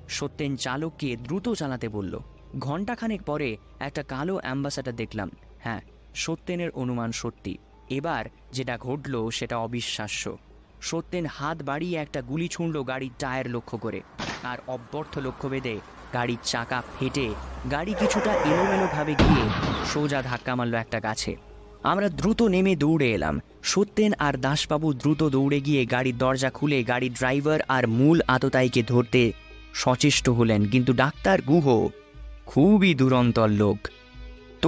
সত্যেন চালককে দ্রুত চালাতে বলল। ঘণ্টাখানেক পরে একটা কালো অ্যাম্বাসাডার দেখলাম। হ্যাঁ সত্যেনের অনুমান সত্যি। এবার যেটা ঘটল সেটা অবিশ্বাস্য। সত্যেন হাত বাড়িয়ে একটা গুলি ছুঁড়ল গাড়ির টায়ার লক্ষ্য করে। আর অব্যর্থ লক্ষ্য বেঁধে গাড়ির চাকা ফেটে গাড়ি কিছুটা এলোমেলোভাবে গিয়ে সোজা ধাক্কা মারল একটা গাছে। আমরা দ্রুত নেমে দৌড়ে এলাম। সত্যেন আর দাসবাবু দ্রুত দৌড়ে গিয়ে গাড়ির দরজা খুলে গাড়ির ড্রাইভার আর মূল আততায়ীকে ধরতে সচেষ্ট হলেন। কিন্তু ডাক্তার গুহ খুবই দুরন্তর লোক।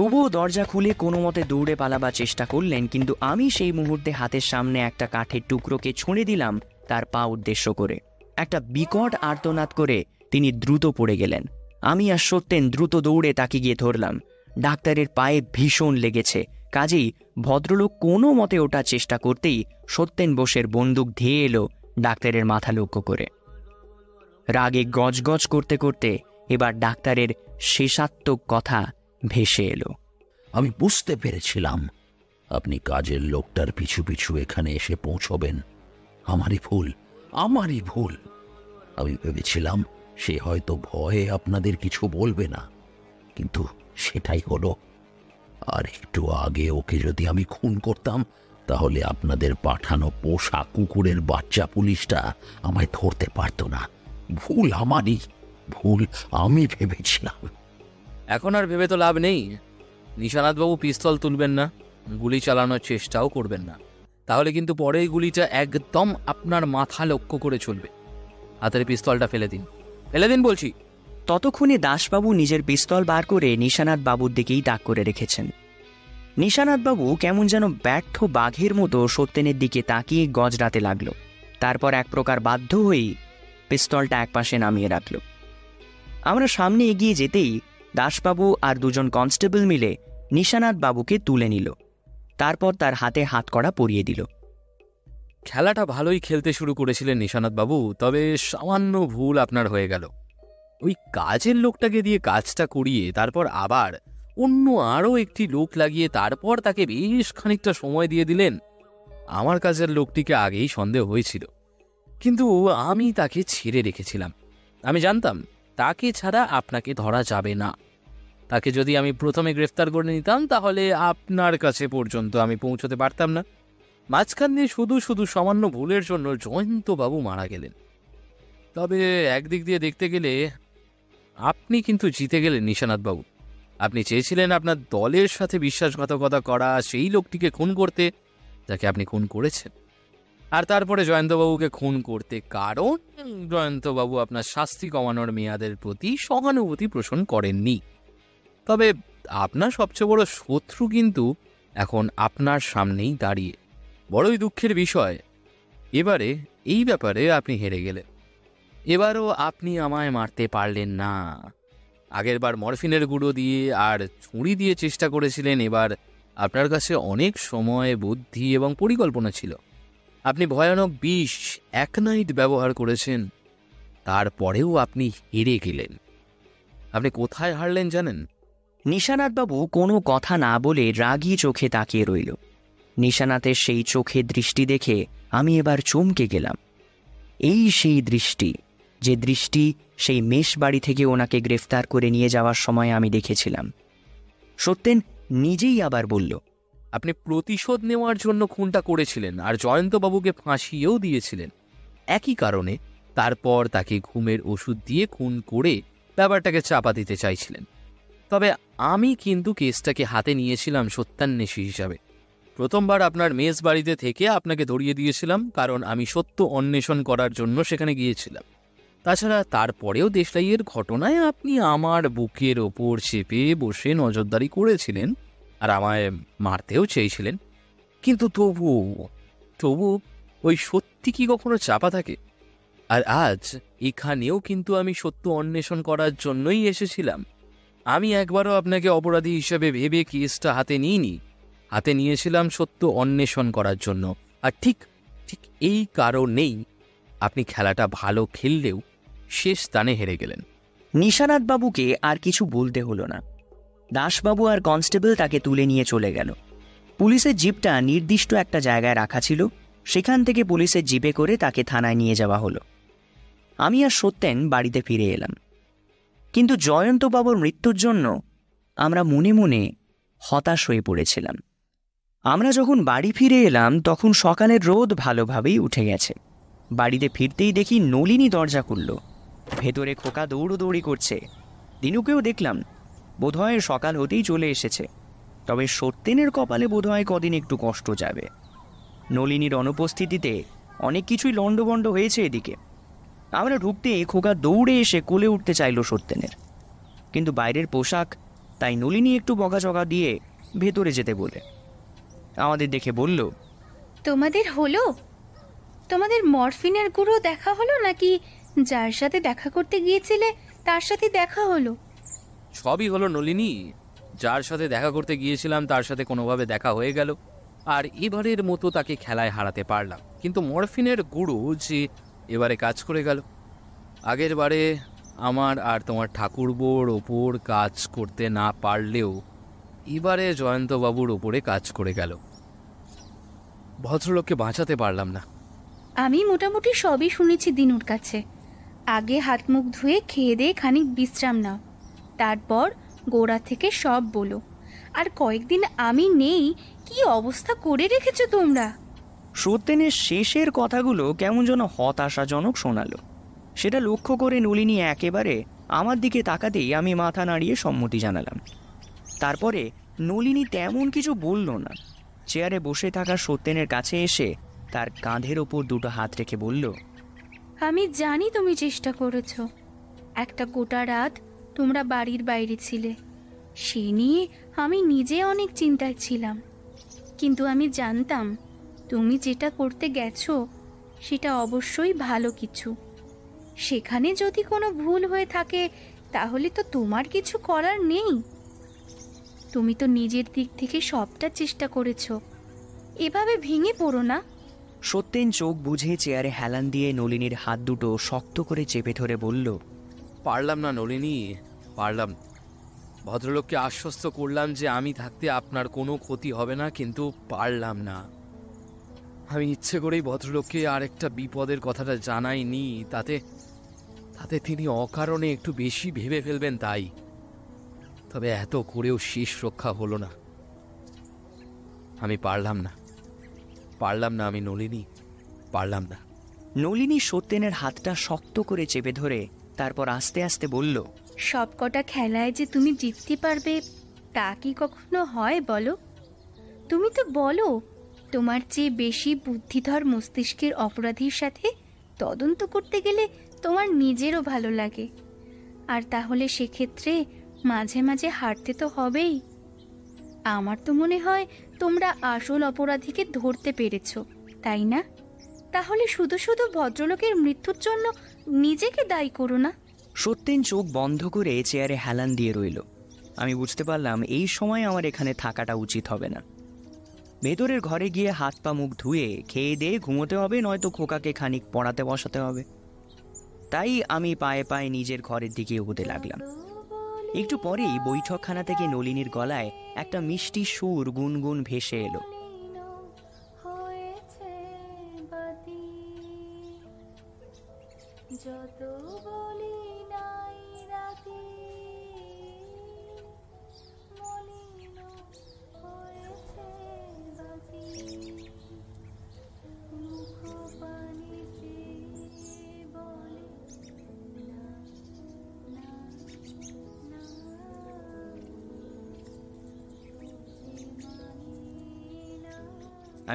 তবুও দরজা খুলে কোনো মতে দৌড়ে পালাবার চেষ্টা করলেন, কিন্তু আমি সেই মুহূর্তে হাতের সামনে একটা কাঠের টুকরোকে ছুঁড়ে দিলাম তার পা উদ্দেশ্য করে। একটা বিকট আর্তনাদ করে তিনি দ্রুত পড়ে গেলেন। আমি আর সত্যেন দ্রুত দৌড়ে তাকে গিয়ে ধরলাম। ডাক্তারের পায়ে ভীষণ লেগেছে। কাজেই ভদ্রলোক কোনো মতে ওঠার চেষ্টা করতেই সত্যেন বোসের বন্দুক ধেয়ে এলো ডাক্তারের মাথা লক্ষ্য করে। রাগে গজগজ করতে করতে এবার ডাক্তারের শেষাত্মক কথা ভেসে এলো। আমি বুঝতে পেরেছিলাম আপনি কাজের লোকটার পিছু পিছু এখানে এসে পৌঁছবেন। আমারই ভুল আমারই ভুল। আমি ভেবেছিলাম সে হয়তো ভয়ে আপনাদের কিছু বলবে না, কিন্তু সেটাই হলো। আর একটু আগে ওকে যদি আমি খুন করতাম, তাহলে আপনাদের পাঠানো পোষা কুকুরের বাচ্চা পুলিশটা আমায় ধরতে পারতো না। ভুল আমারই, ভুল আমি ভেবেছিলাম। এখন আর ভেবে তো লাভ নেই। নিশানাথবাবু পিস্তল তুলবেন না, গুলি চালানোর চেষ্টাও করবেন না। তাহলে কিন্তু পরের গুলিটা একদম আপনার মাথা লক্ষ্য করে চলবে। হাতের পিস্তলটা ফেলে দিন। ফেলে দিন বলছি। ততক্ষণে দাসবাবু নিজের পিস্তল বার করে নিশানাথ বাবুর দিকেই তাক করে রেখেছেন। নিশানাথ বাবু কেমন যেন ব্যর্থ বাঘের মতো সত্যেনের দিকে তাকিয়ে গজরাতে লাগল। তারপর এক প্রকার বাধ্য হয়েই পিস্তলটা একপাশে নামিয়ে রাখল। আমরা সামনে এগিয়ে যেতেই দাসবাবু আর দুজন কনস্টেবল মিলে নিশানাথ বাবুকে তুলে নিল। তারপর তার হাতে হাত করা পরিয়ে দিল। খেলাটা ভালোই খেলতে শুরু করেছিলেন নিশানাথ বাবু, তবে সামান্য ভুল আপনার হয়ে গেল। ওই কাজের লোকটাকে দিয়ে কাজটা করিয়ে তারপর আবার অন্য আরও একটি লোক লাগিয়ে তারপর তাকে বেশ খানিকটা সময় দিয়ে দিলেন। আমার কাজের লোকটিকে আগেই সন্দেহ হয়েছিল। কিন্তু আমি তাকে ছেড়ে রেখেছিলাম। আমি জানতাম তাকে ছাড়া আপনাকে ধরা যাবে না। তাকে যদি আমি প্রথমে গ্রেফতার করে নিতাম, তাহলে আপনার কাছে পর্যন্ত আমি পৌঁছতে পারতাম না। মাঝখান দিয়ে শুধু শুধু সামান্য ভুলের জন্য জয়ন্তবাবু মারা গেলেন। তবে একদিক দিয়ে দেখতে গেলে আপনি কিন্তু জিতে গেলেন নিশানাথবাবু। আপনি চেয়েছিলেন আপনার দলের সাথে বিশ্বাসঘাতকতা করা, সেই লোকটিকে খুন করতে, যাকে আপনি খুন করেছেন। আর তারপরে জয়ন্তবাবুকে খুন করতে কারণ জয়ন্তবাবু আপনার শাস্তি কমানোর মেয়াদের প্রতি সহানুভূতি পোষণ করেননি। তবে আপনার সবচেয়ে বড় শত্রু কিন্তু এখন আপনার সামনেই দাঁড়িয়ে। বড়ই দুঃখের বিষয়। এবারে এই ব্যাপারে আপনি হেরে গেলেন। এবারও আপনি আমায় মারতে পারলেন না। আগেরবার মরফিনের গুঁড়ো দিয়ে আর ছুরি দিয়ে চেষ্টা করেছিলেন, এবার আপনার কাছে অনেক সময়, বুদ্ধি এবং পরিকল্পনা ছিল। আপনি ভয়ানক বিষ এক নাইট ব্যবহার করেছেন, তারপরেও আপনি হেরে গেলেন। আপনি কোথায় হারলেন জানেন? নিশানাথবাবু কোনো কথা না বলে রাগী চোখে তাকিয়ে রইল। নিশানাথের সেই চোখে দৃষ্টি দেখে আমি এবার চমকে গেলাম। এই সেই দৃষ্টি, যে দৃষ্টি সেই মেষ বাড়ি থেকে ওনাকে গ্রেফতার করে নিয়ে যাওয়ার সময় আমি দেখেছিলাম। সত্যেন নিজেই আবার বলল আপনি প্রতিশোধ নেওয়ার জন্য খুনটা করেছিলেন আর জয়ন্তবাবুকে ফাঁসিয়েও দিয়েছিলেন। একই কারণে তারপর তাকে ঘুমের ওষুধ দিয়ে খুন করে ব্যাপারটাকে চাপা দিতে চাইছিলেন। তবে আমি কিন্তু কেসটাকে হাতে নিয়েছিলাম সত্যান্বেষী হিসাবে। প্রথমবার আপনার মেস বাড়িতে থেকে আপনাকে ধরিয়ে দিয়েছিলাম, কারণ আমি সত্য অন্বেষণ করার জন্য সেখানে গিয়েছিলাম। তাছাড়া তারপরেও দেশলাইয়ের ঘটনায় আপনি আমার বুকের ওপর চেপে বসে নজরদারি করেছিলেন। আর আমায় মারতেও চেয়েছিলেন। কিন্তু তবু তবু ওই সত্যি কি কখনো চাপা থাকে? আর আজ এখানেও কিন্তু আমি সত্য অন্বেষণ করার জন্যই এসেছিলাম। আমি একবারও আপনাকে অপরাধী হিসেবে ভেবে কেসটা হাতে নিইনি। হাতে নিয়েছিলাম সত্য অন্বেষণ করার জন্য। আর ঠিক ঠিক এই কারণেই আপনি খেলাটা ভালো খেললেও শেষ স্থানে হেরে গেলেন। নিশানাথ বাবুকে আর কিছু বলতে হলো না। দাসবাবু আর কনস্টেবল তাকে তুলে নিয়ে চলে গেল। পুলিশের জিপটা নির্দিষ্ট একটা জায়গায় রাখা ছিল, সেখান থেকে পুলিশের জিপে করে তাকে থানায় নিয়ে যাওয়া হলো। আমি আর সত্যেন বাড়িতে ফিরে এলাম। কিন্তু জয়ন্তবাবুর মৃত্যুর জন্য আমরা মনে মনে হতাশ হয়ে পড়েছিলাম। আমরা যখন বাড়ি ফিরে এলাম, তখন সকালের রোদ ভালোভাবেই উঠে গেছে। বাড়িতে ফিরতেই দেখি নলিনী দরজা খুলল। ভেতরে খোকা দৌড়োদৌড়ি করছে। দিনুকেও দেখলাম বোধহয় সকাল হতেই চলে এসেছে। তবে সত্যেনের কপালে বোধহয় কদিন একটু কষ্ট যাবে। নলিনীর অনুপস্থিতিতে অনেক কিছুই লণ্ডভণ্ড হয়েছে এদিকে। আমরা ঢুকতে খোকা দৌড়ে এসে কোলে উঠতে চাইল সত্যেনের। কিন্তু বাইরের পোশাক, তাই নলিনী একটু বকাঝকা দিয়ে ভেতরে যেতে বলে। আমাদের দেখে বলল, তোমাদের হলো? তোমাদের মরফিনের গুঁড়ো দেখা হলো নাকি যার সাথে দেখা করতে গিয়েছিলে তার সাথে দেখা হলো? সবই হলো নলিনী। যার সাথে দেখা করতে গিয়েছিলাম, তার সাথে কোনোভাবে দেখা হয়ে গেল। আর এবারের মতো তাকে খেলায় হারাতে পারলাম। কিন্তু মরফিনের গুরু যে এবারে কাজ করে গেল। আগের বারে আমার আর তোমার ঠাকুরবোর ওপর কাজ করতে না পারলেও এবারে জয়ন্তবাবুর ওপরে কাজ করে গেল। ভদ্রলোককে বাঁচাতে পারলাম না। আমি মোটামুটি সবই শুনেছি দিনুর কাছে। আগে হাত মুখ ধুয়ে খেয়ে দিয়ে খানিক বিশ্রাম নাও। তারপর গোড়া থেকে সব বলো। আর কয়েকদিন আমি নেই কি অবস্থা করে রেখেছো তোমরা? সত্যেনের শেষের কথাগুলো কেমন যেন হতাশাজনক শোনালো। সেটা লক্ষ্য করে নলিনী একেবারে আমার দিকে তাকাতেই আমি মাথা নাড়িয়ে সম্মতি জানালাম। তারপরে নলিনী তেমন কিছু বলল না। চেয়ারে বসে থাকা সত্যেনের কাছে এসে তার কাঁধের ওপর দুটো হাত রেখে বলল আমি জানি তুমি চেষ্টা করেছ। একটা গোটা রাত তোমরা বাড়ির বাইরে ছিলে। সে নিয়ে আমি নিজে অনেক চিন্তায় ছিলাম। কিন্তু আমি জানতাম, তুমি যেটা করতে গেছো, সেটা অবশ্যই ভালো কিছু। সেখানে যদি কোনো ভুল হয়ে থাকে, তাহলে তো তোমার কিছু করার নেই। তুমি তো নিজের দিক থেকে সবটা চেষ্টা করেছ। এভাবে ভেঙে পড়ো না। সত্যেন চোখ বুঝে চেয়ারে হেলান দিয়ে নলিনীর হাত দুটো শক্ত করে চেপে ধরে বলল পারলাম না নলিনী, পারলাম। ভদ্রলোককে আশ্বস্ত করলাম যে আমি থাকতে আপনার কোনো ক্ষতি হবে না, কিন্তু পারলাম না। আমি ইচ্ছে করেই ভদ্রলোককে আর একটা বিপদের কথাটা জানাইনি, তাতে তাতে তিনি অকারণে একটু বেশি ভেবে ফেলবেন তাই। তবে এত করেও শেষ রক্ষা হলো না। আমি পারলাম না। পারলাম না আমি নলিনী, পারলাম না। নলিনী সত্যেনের হাতটা শক্ত করে চেপে ধরে তারপর আস্তে আস্তে বলল সব কটা খেলায় যে তুমি জিততে পারবে, তা কি কখনো হয় বলো? তুমি তো বলো, তোমার চেয়ে বেশি বুদ্ধিধর মস্তিষ্কের অপরাধীর সাথে তদন্ত করতে গেলে তোমার নিজেরও ভালো লাগে। আর তাহলে সেক্ষেত্রে মাঝে মাঝে হারতে তো হবেই। আমার তো মনে হয় তোমরা আসল অপরাধীকে ধরতে পেরেছ, তাই না? তাহলে শুধু শুধু ভদ্রলোকের মৃত্যুর জন্য নিজেকে দায়ী করো না। সত্যেন চোখ বন্ধ করে চেয়ারে হেলান দিয়ে রইল। আমি বুঝতে পারলাম এই সময় আমার এখানে থাকাটা উচিত হবে না। ভেতরের ঘরে গিয়ে হাত পা মুখ ধুয়ে খেয়ে দিয়ে ঘুমোতে হবে, নয়তো খোকাকে খানিক পড়াতে বসাতে হবে। তাই আমি পায়ে পায়ে নিজের ঘরের দিকে এগোতে লাগলাম। একটু পরেই বৈঠকখানা থেকে নলিনীর গলায় একটা মিষ্টি সুর গুনগুন ভেসে এলো।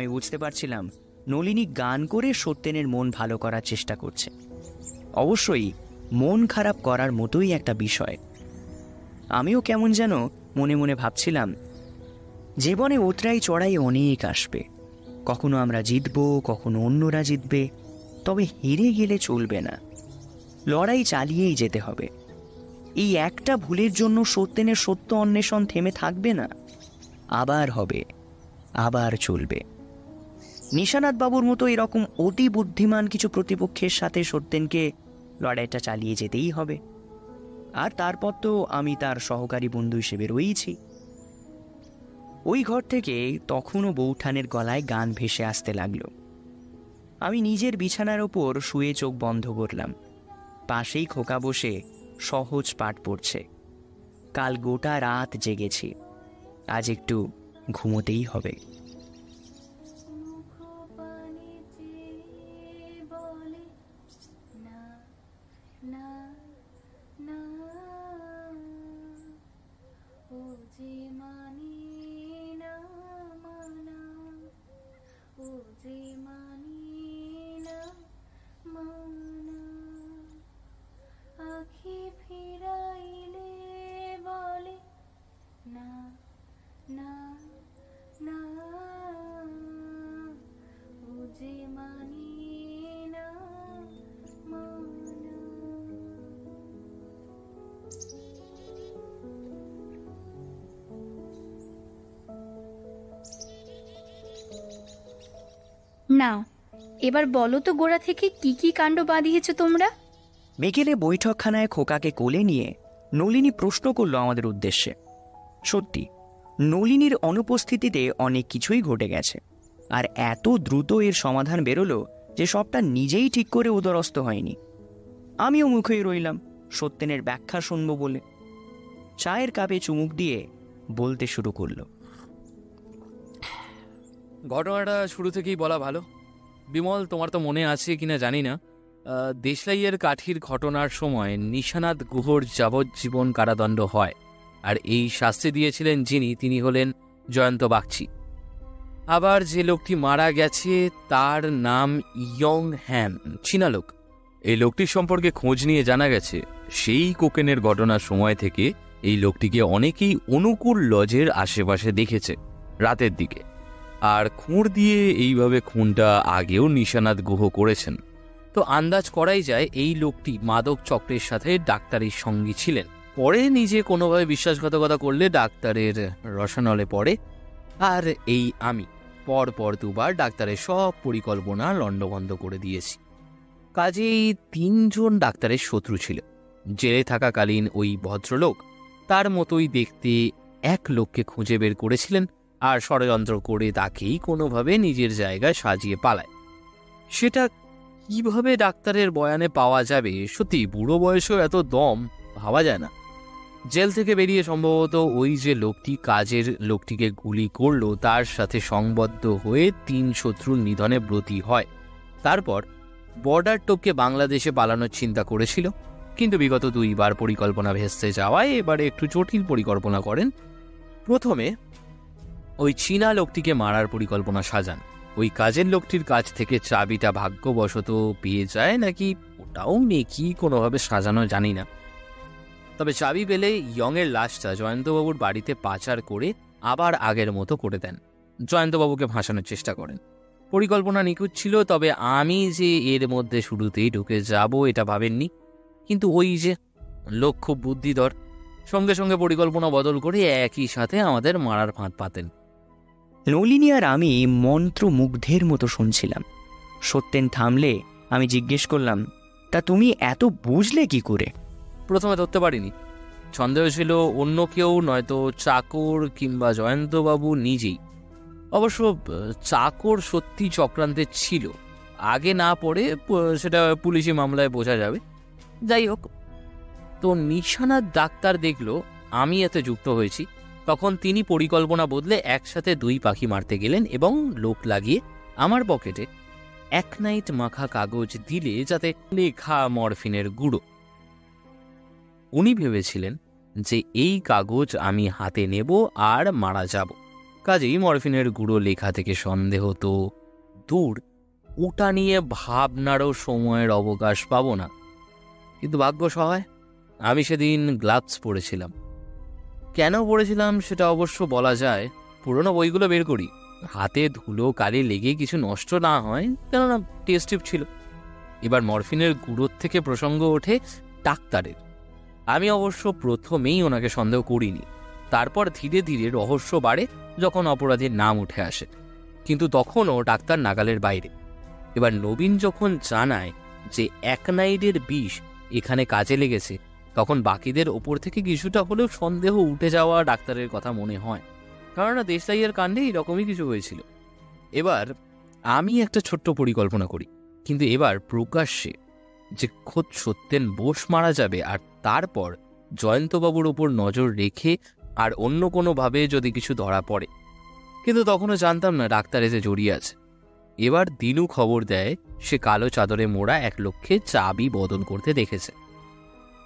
আমি বুঝতে পারছিলাম নলিনী গান করে সত্যেনের মন ভালো করার চেষ্টা করছে। অবশ্যই মন খারাপ করার মতোই একটা বিষয়। আমিও কেমন যেন মনে মনে ভাবছিলাম, জীবনে ওতরাই চড়াই অনেক আসবে। কখনো আমরা জিতব, কখনো অন্যরা জিতবে, তবে হেরে গেলে চলবে না। লড়াই চালিয়েই যেতে হবে। এই একটা ভুলের জন্য সত্যেনের সত্য অন্বেষণ থেমে থাকবে না। আবার হবে, আবার চলবে। নিশানাথ বাবুর মতো এরকম অতি বুদ্ধিমান কিছু প্রতিপক্ষের সাথে সত্যেনকে লড়াইটা চালিয়ে যেতেই হবে। আর তারপর তো আমি তার সহকারী বন্ধু হিসেবে রয়েছি। ওই ঘর থেকে তখনও বৌঠানের গলায় গান ভেসে আসতে লাগল। আমি নিজের বিছানার ওপর শুয়ে চোখ বন্ধ করলাম। পাশেই খোকা বসে সহজ পাঠ পড়ছে। কাল গোটা রাত জেগেছি। আজ একটু ঘুমোতেই হবে। নাও এবার বলো তো গোড়া থেকে কি কি কাণ্ড বাঁধিয়েছো তোমরা? বিকেলে বৈঠকখানায় খোকাকে কোলে নিয়ে নলিনী প্রশ্ন করল আমাদের উদ্দেশ্যে। সত্যি, নলিনীর অনুপস্থিতিতে অনেক কিছুই ঘটে গেছে, আর এত দ্রুত এর সমাধান বেরোলো যে সবটা নিজেই ঠিক করে উদরস্ত হয়নি। আমিও মুখেই রইলাম, সত্যেনের ব্যাখ্যা শুনব বলে। চায়ের কাপে চুমুক দিয়ে বলতে শুরু করল। ঘটনাটা শুরু থেকেই বলা ভালো। বিমল, তোমার তো মনে আছে কিনা জানি না। দেশলাইয়ের কাঠির ঘটনার সময় নিশানাথ গুহর যাবজ্জীবন কারাদণ্ড হয়, আর এই শাস্তি দিয়েছিলেন যিনি, তিনি হলেন জয়ন্ত বাগচি। আবার যে লোকটি মারা গেছে, তার নাম ইয়ং হ্যাম চীনা লোক এই লোকটির সম্পর্কে খোঁজ নিয়ে জানা গেছে, সেই কোকেনের ঘটনার সময় থেকে এই লোকটিকে অনেকেই অনুকূল লজের আশেপাশে দেখেছে, রাতের দিকে। আর খুঁড় দিয়ে এইভাবে খুনটা আগেও নিশানাথ গুহ করেছেন। তো আন্দাজ করাই যায় এই লোকটি মাদক চক্রের সাথে ডাক্তারের সঙ্গী ছিলেন। পরে নিজে কোনোভাবে বিশ্বাসঘাতকতা করলে ডাক্তারের রসনলে পড়ে। আর এই আমি পর পর দুবার ডাক্তারের সব পরিকল্পনা লণ্ডভণ্ড করে দিয়েছি। কাজেই তিনজন ডাক্তারের শত্রু ছিল। জেলে থাকাকালীন ওই ভদ্রলোক তার মতোই দেখতে এক লোককে খুঁজে বের করেছিলেন। আর ষড়যন্ত্র করে তাকেই কোনোভাবে নিজের জায়গায় সাজিয়ে পালায়। সেটা কীভাবে ডাক্তারের বয়ানে পাওয়া যাবে? সত্যি বুড়ো বয়সেও এত দম, ভাবা যায় না। জেল থেকে বেরিয়ে সম্ভবত ওই যে লোকটি, কাজের লোকটিকে গুলি করল, তার সাথে সংবদ্ধ হয়ে তিন শত্রুর নিধনে ব্রতী হয়। তারপর বর্ডার টপকে বাংলাদেশে পালানোর চিন্তা করেছিল। কিন্তু বিগত দুইবার পরিকল্পনা ভেস্তে যাওয়ায় এবারে একটু জটিল পরিকল্পনা করেন। প্রথমে ওই চীনা লোকটিকে মারার পরিকল্পনা সাজান। ওই কাজের লোকটির কাছ থেকে চাবিটা ভাগ্যবশত পেয়ে যায় নাকি ওটাও মেকি কোনোভাবে সাজানো জানি না। তবে চাবি পেলে ইয়ংয়ের লাশটা জয়ন্তবাবুর বাড়িতে পাচার করে আবার আগের মতো করে দেন। জয়ন্তবাবুকে ভাসানোর চেষ্টা করেন। পরিকল্পনা নিখুঁত ছিল, তবে আমি যে এর মধ্যে শুরুতেই ঢুকে যাব এটা ভাবেননি। কিন্তু ওই যে লোক খুব বুদ্ধিধর, সঙ্গে সঙ্গে পরিকল্পনা বদল করে একই সাথে আমাদের মারার ফাঁদ পাতেন। নলিনী আর আমি মন্ত্রমুগ্ধের মতো শুনছিলাম। সত্যেন থামলে আমি জিজ্ঞেস করলাম, তা তুমি এত বুঝলে কি করে? প্রথমে ধরতে পারিনি। সন্দেহ ছিল অন্য কেউ, নয়তো চাকর কিংবা জয়ন্তবাবু নিজেই। অবশ্য চাকর সত্যি চক্রান্তের ছিল। আগে না পড়ে সেটা পুলিশি মামলায় বোঝা যাবে। যাই হোক, তো নিশানার ডাক্তার দেখল, আমি এতে যুক্ত হয়েছি। তখন তিনি পরিকল্পনা বদলে একসাথে দুই পাখি মারতে গেলেন এবং লোক লাগিয়ে আমার পকেটে এক নাইট মাখা কাগজ দিলে যাতে লেখা মরফিনের গুঁড়ো। উনি ভেবেছিলেন যে এই কাগজ আমি হাতে নেব আর মারা যাব। কাজেই মরফিনের গুঁড়ো লেখা থেকে সন্দেহ তো দূর। ওটা নিয়ে ভাবনারও সময়ের অবকাশ পাব না। কিন্তু ভাগ্য সহায়, আমি সেদিন গ্লাভস পরেছিলাম। কেন পড়েছিলাম সেটা অবশ্য বলা যায়। পুরনো বইগুলো বের করি। হাতে ধুলো, কালি লেগে কিছু নষ্ট না হয়, কেননা টেস্ট টিপ ছিল। এবার মরফিনের গুঁড়োর থেকে প্রসঙ্গ ওঠে ডাক্তারের। আমি অবশ্য প্রথমেই ওনাকে সন্দেহ করিনি। তারপর ধীরে ধীরে রহস্য বাড়ে যখন অপরাধীর নাম উঠে আসে। কিন্তু তখনও ডাক্তার নাগালের বাইরে। এবার নবীন যখন জানায় যে একনাইডের বিষ এখানে কাজে লেগেছে তখন বাকিদের ওপর থেকে কিছুটা হলেও সন্দেহ উঠে যাওয়া ডাক্তারের কথা মনে হয়। কেননা দেশাইয়ের কাণ্ডে এরকমই কিছু হয়েছিল। এবার আমি একটা ছোট্ট পরিকল্পনা করি, কিন্তু এবার প্রকাশ্যে যে খোদ সত্যেন বোস মারা যাবে আর তারপর জয়ন্তবাবুর ওপর নজর রেখে আর অন্য কোনোভাবে যদি কিছু ধরা পড়ে। কিন্তু তখনও জানতাম না ডাক্তার এসে জড়িয়ে আছে। এবার দিনু খবর দেয়, সে কালো চাদরে মোড়া এক লক্ষ্যে চাবি বদল করতে দেখেছে।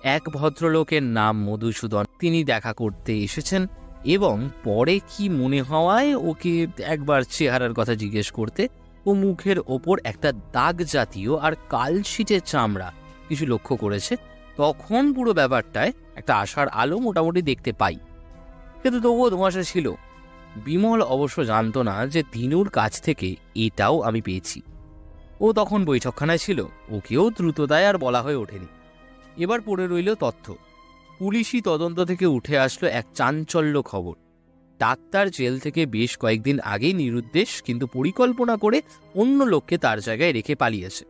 এক ভদ্রলোকের নাম মধুসূদন। তিনি দেখা করতে এসেছেন এবং পরে কি মনে হওয়ায় ওকে একবার চেহারার কথা জিজ্ঞেস করতে ও মুখের ওপর একটা দাগ জাতীয় আর কালশিটের চামড়া কিছু লক্ষ্য করেছে, তখন পুরো ব্যাপারটায় একটা আশার আলো মোটামুটি দেখতে পাই। কিন্তু তবুও ধোঁয়াশা ছিল। বিমল অবশ্য জানত না যে দিনুর কাছ থেকে এটাও আমি পেয়েছি। ও তখন বৈঠকখানায় ছিল। ওকেও দ্রুততায় আর বলা হয়ে ওঠেনি। এবার পড়ে রইল তথ্য। পুলিশি তদন্ত থেকে উঠে আসলো এক চাঞ্চল্য খবর। ডাক্তার জেল থেকে বেশ কয়েকদিন আগেই নিরুদ্দেশ, কিন্তু পরিকল্পনা করে অন্য লোককে তার জায়গায় রেখে পালিয়েছে।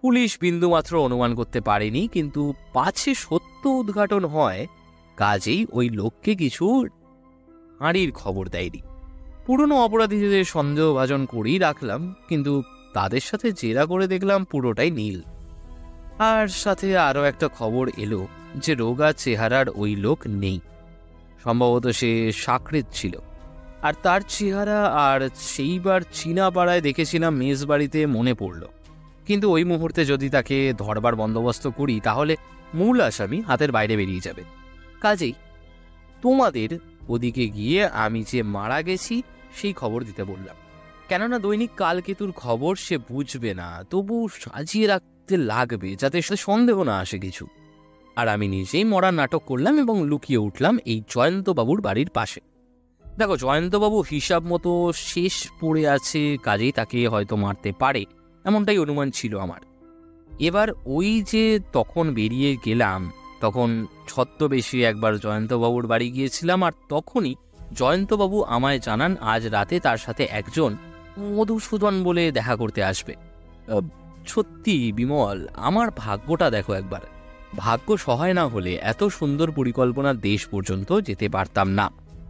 পুলিশ বিন্দুমাত্র অনুমান করতে পারেনি, কিন্তু পাছে সত্য উদ্ঘাটন হয়, কাজেই ওই লোককে কিছু হাঁড়ির খবর দেয়নি। পুরনো অপরাধীদের সন্দেহভাজন করেই রাখলাম, কিন্তু তাদের সাথে জেরা করে দেখলাম পুরোটাই নীল। আর সাথে আরও একটা খবর এলো যে রোগা চেহারার ওই লোক নেই। সম্ভবত সে সাকৃত ছিল। আর তার চেহারা আর সেইবার চীনা পাড়ায় দেখেছিলাম মেজ বাড়িতে মনে পড়ল। কিন্তু ওই মুহূর্তে যদি তাকে ধরবার বন্দোবস্ত করি, তাহলে মূল আসামি হাতের বাইরে বেরিয়ে যাবে। কাজেই তোমাদের ওদিকে গিয়ে আমি যে মারা গেছি, সেই খবর দিতে বললাম। কেননা দৈনিক কালকেতুর খবর সে বুঝবে না, তবু সাজিয়ে রাখতে লাগবে যাতে সন্দেহ না আসে কিছু। আর আমি নিজেই মরা নাটক করলাম এবং লুকিয়ে উঠলাম এই জয়ন্তবাবুর বাড়ির পাশে। দেখো, জয়ন্তবাবু হিসাব মতো শেষ পড়ে আছে, কাজেই তাকে হয়তো মারতে পারে, এমনটাই অনুমান ছিল আমার। এবার ওই যে তখন বেরিয়ে গেলাম, তখন ছদ্মবেশী একবার জয়ন্তবাবুর বাড়ি গিয়েছিলাম আর তখনই জয়ন্তবাবু আমায় জানান আজ রাতে তার সাথে একজন মধুসূদন বলে দেখা করতে আসবে। সত্যি বিমল, আমার ভাগ্যটা দেখো একবার। ভাগ্য সহায় না হলে এত সুন্দর পরিকল্পনার দেশ পর্যন্ত যেতে পারতাম না।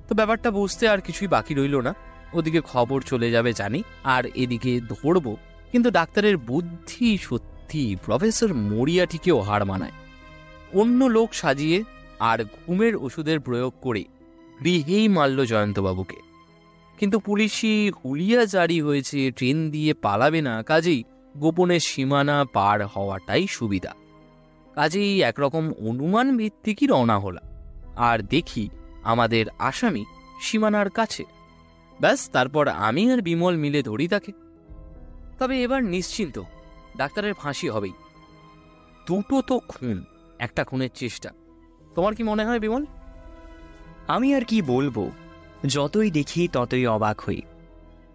তো ব্যাপারটা বুঝতে আর কিছুই বাকি রইল না। ওদিকে খবর চলে যাবে জানি, আর এদিকে ধরবো। কিন্তু ডাক্তারের বুদ্ধি সত্যি, প্রফেসর মরিয়াটিকেও হার মানায়। অন্য লোক সাজিয়ে আর ঘুমের ওষুধের প্রয়োগ করে গৃহেই মারল জয়ন্তবাবুকে। কিন্তু পুলিশি হুলিয়া জারি হয়েছে, ট্রেন দিয়ে পালাবে না, কাজেই গোপনে সীমানা পার হওয়াটাই সুবিধা। কাজেই একরকম অনুমান ভিত্তিকই রওনা হলাম। আর দেখি আমাদের আসামি সীমানার কাছে। ব্যাস, তারপর আমি আর বিমল মিলে ধরি তাকে। তবে এবার নিশ্চিন্ত, ডাক্তারের ফাঁসি হবেই। দুটো তো খুন, একটা খুনের চেষ্টা। তোমার কি মনে হয় বিমল? আমি আর কি বলব? যতই দেখি ততই অবাক হই।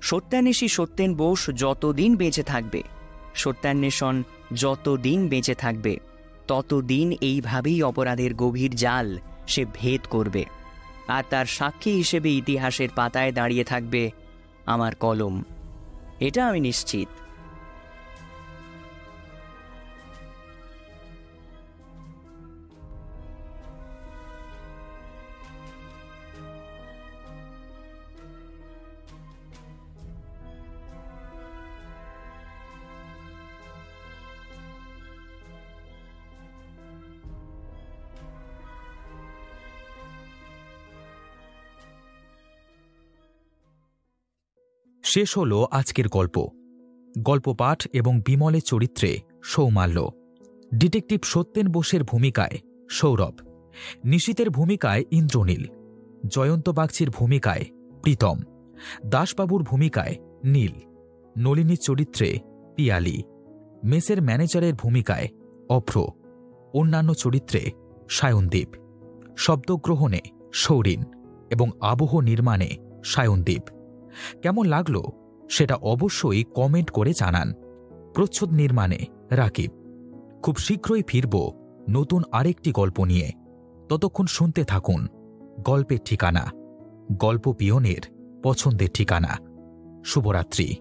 সত্যান্বেষী সত্যেন বোস যতদিন বেঁচে থাকবে। সত্যান্বেষণ যতদিন বেঁচে থাকবে, ততদিন এইভাবেই অপরাধের গভীর জাল সে ভেদ করবে। আর তার সাক্ষী হিসেবে ইতিহাসের পাতায় দাঁড়িয়ে থাকবে আমার কলম। এটা আমি নিশ্চিত। শেষ হল আজকের গল্প। গল্প পাঠ এবং বিমলের চরিত্রে সৌমাল্য। ডিটেকটিভ সত্যেন বোসের ভূমিকায় সৌরভ। নিশীতের ভূমিকায় ইন্দ্রনীল। জয়ন্ত বাগচির ভূমিকায় প্রীতম। দাসবাবুর ভূমিকায় নীল। নলিনীর চরিত্রে পিয়ালি। মেসের ম্যানেজারের ভূমিকায় অভ্র। অন্যান্য চরিত্রে সায়নদীপ। শব্দগ্রহণে সৌরিন এবং আবহ নির্মাণে সায়নদীপ। কেমন লাগল সেটা অবশ্যই কমেন্ট করে জানান। প্রচ্ছদ নির্মাণে রাকিব। খুব শীঘ্রই ফিরব নতুন আরেকটি গল্প নিয়ে। ততক্ষণ শুনতে থাকুন গল্পের ঠিকানা। গল্প পিয়নের পছন্দের ঠিকানা। শুভরাত্রি।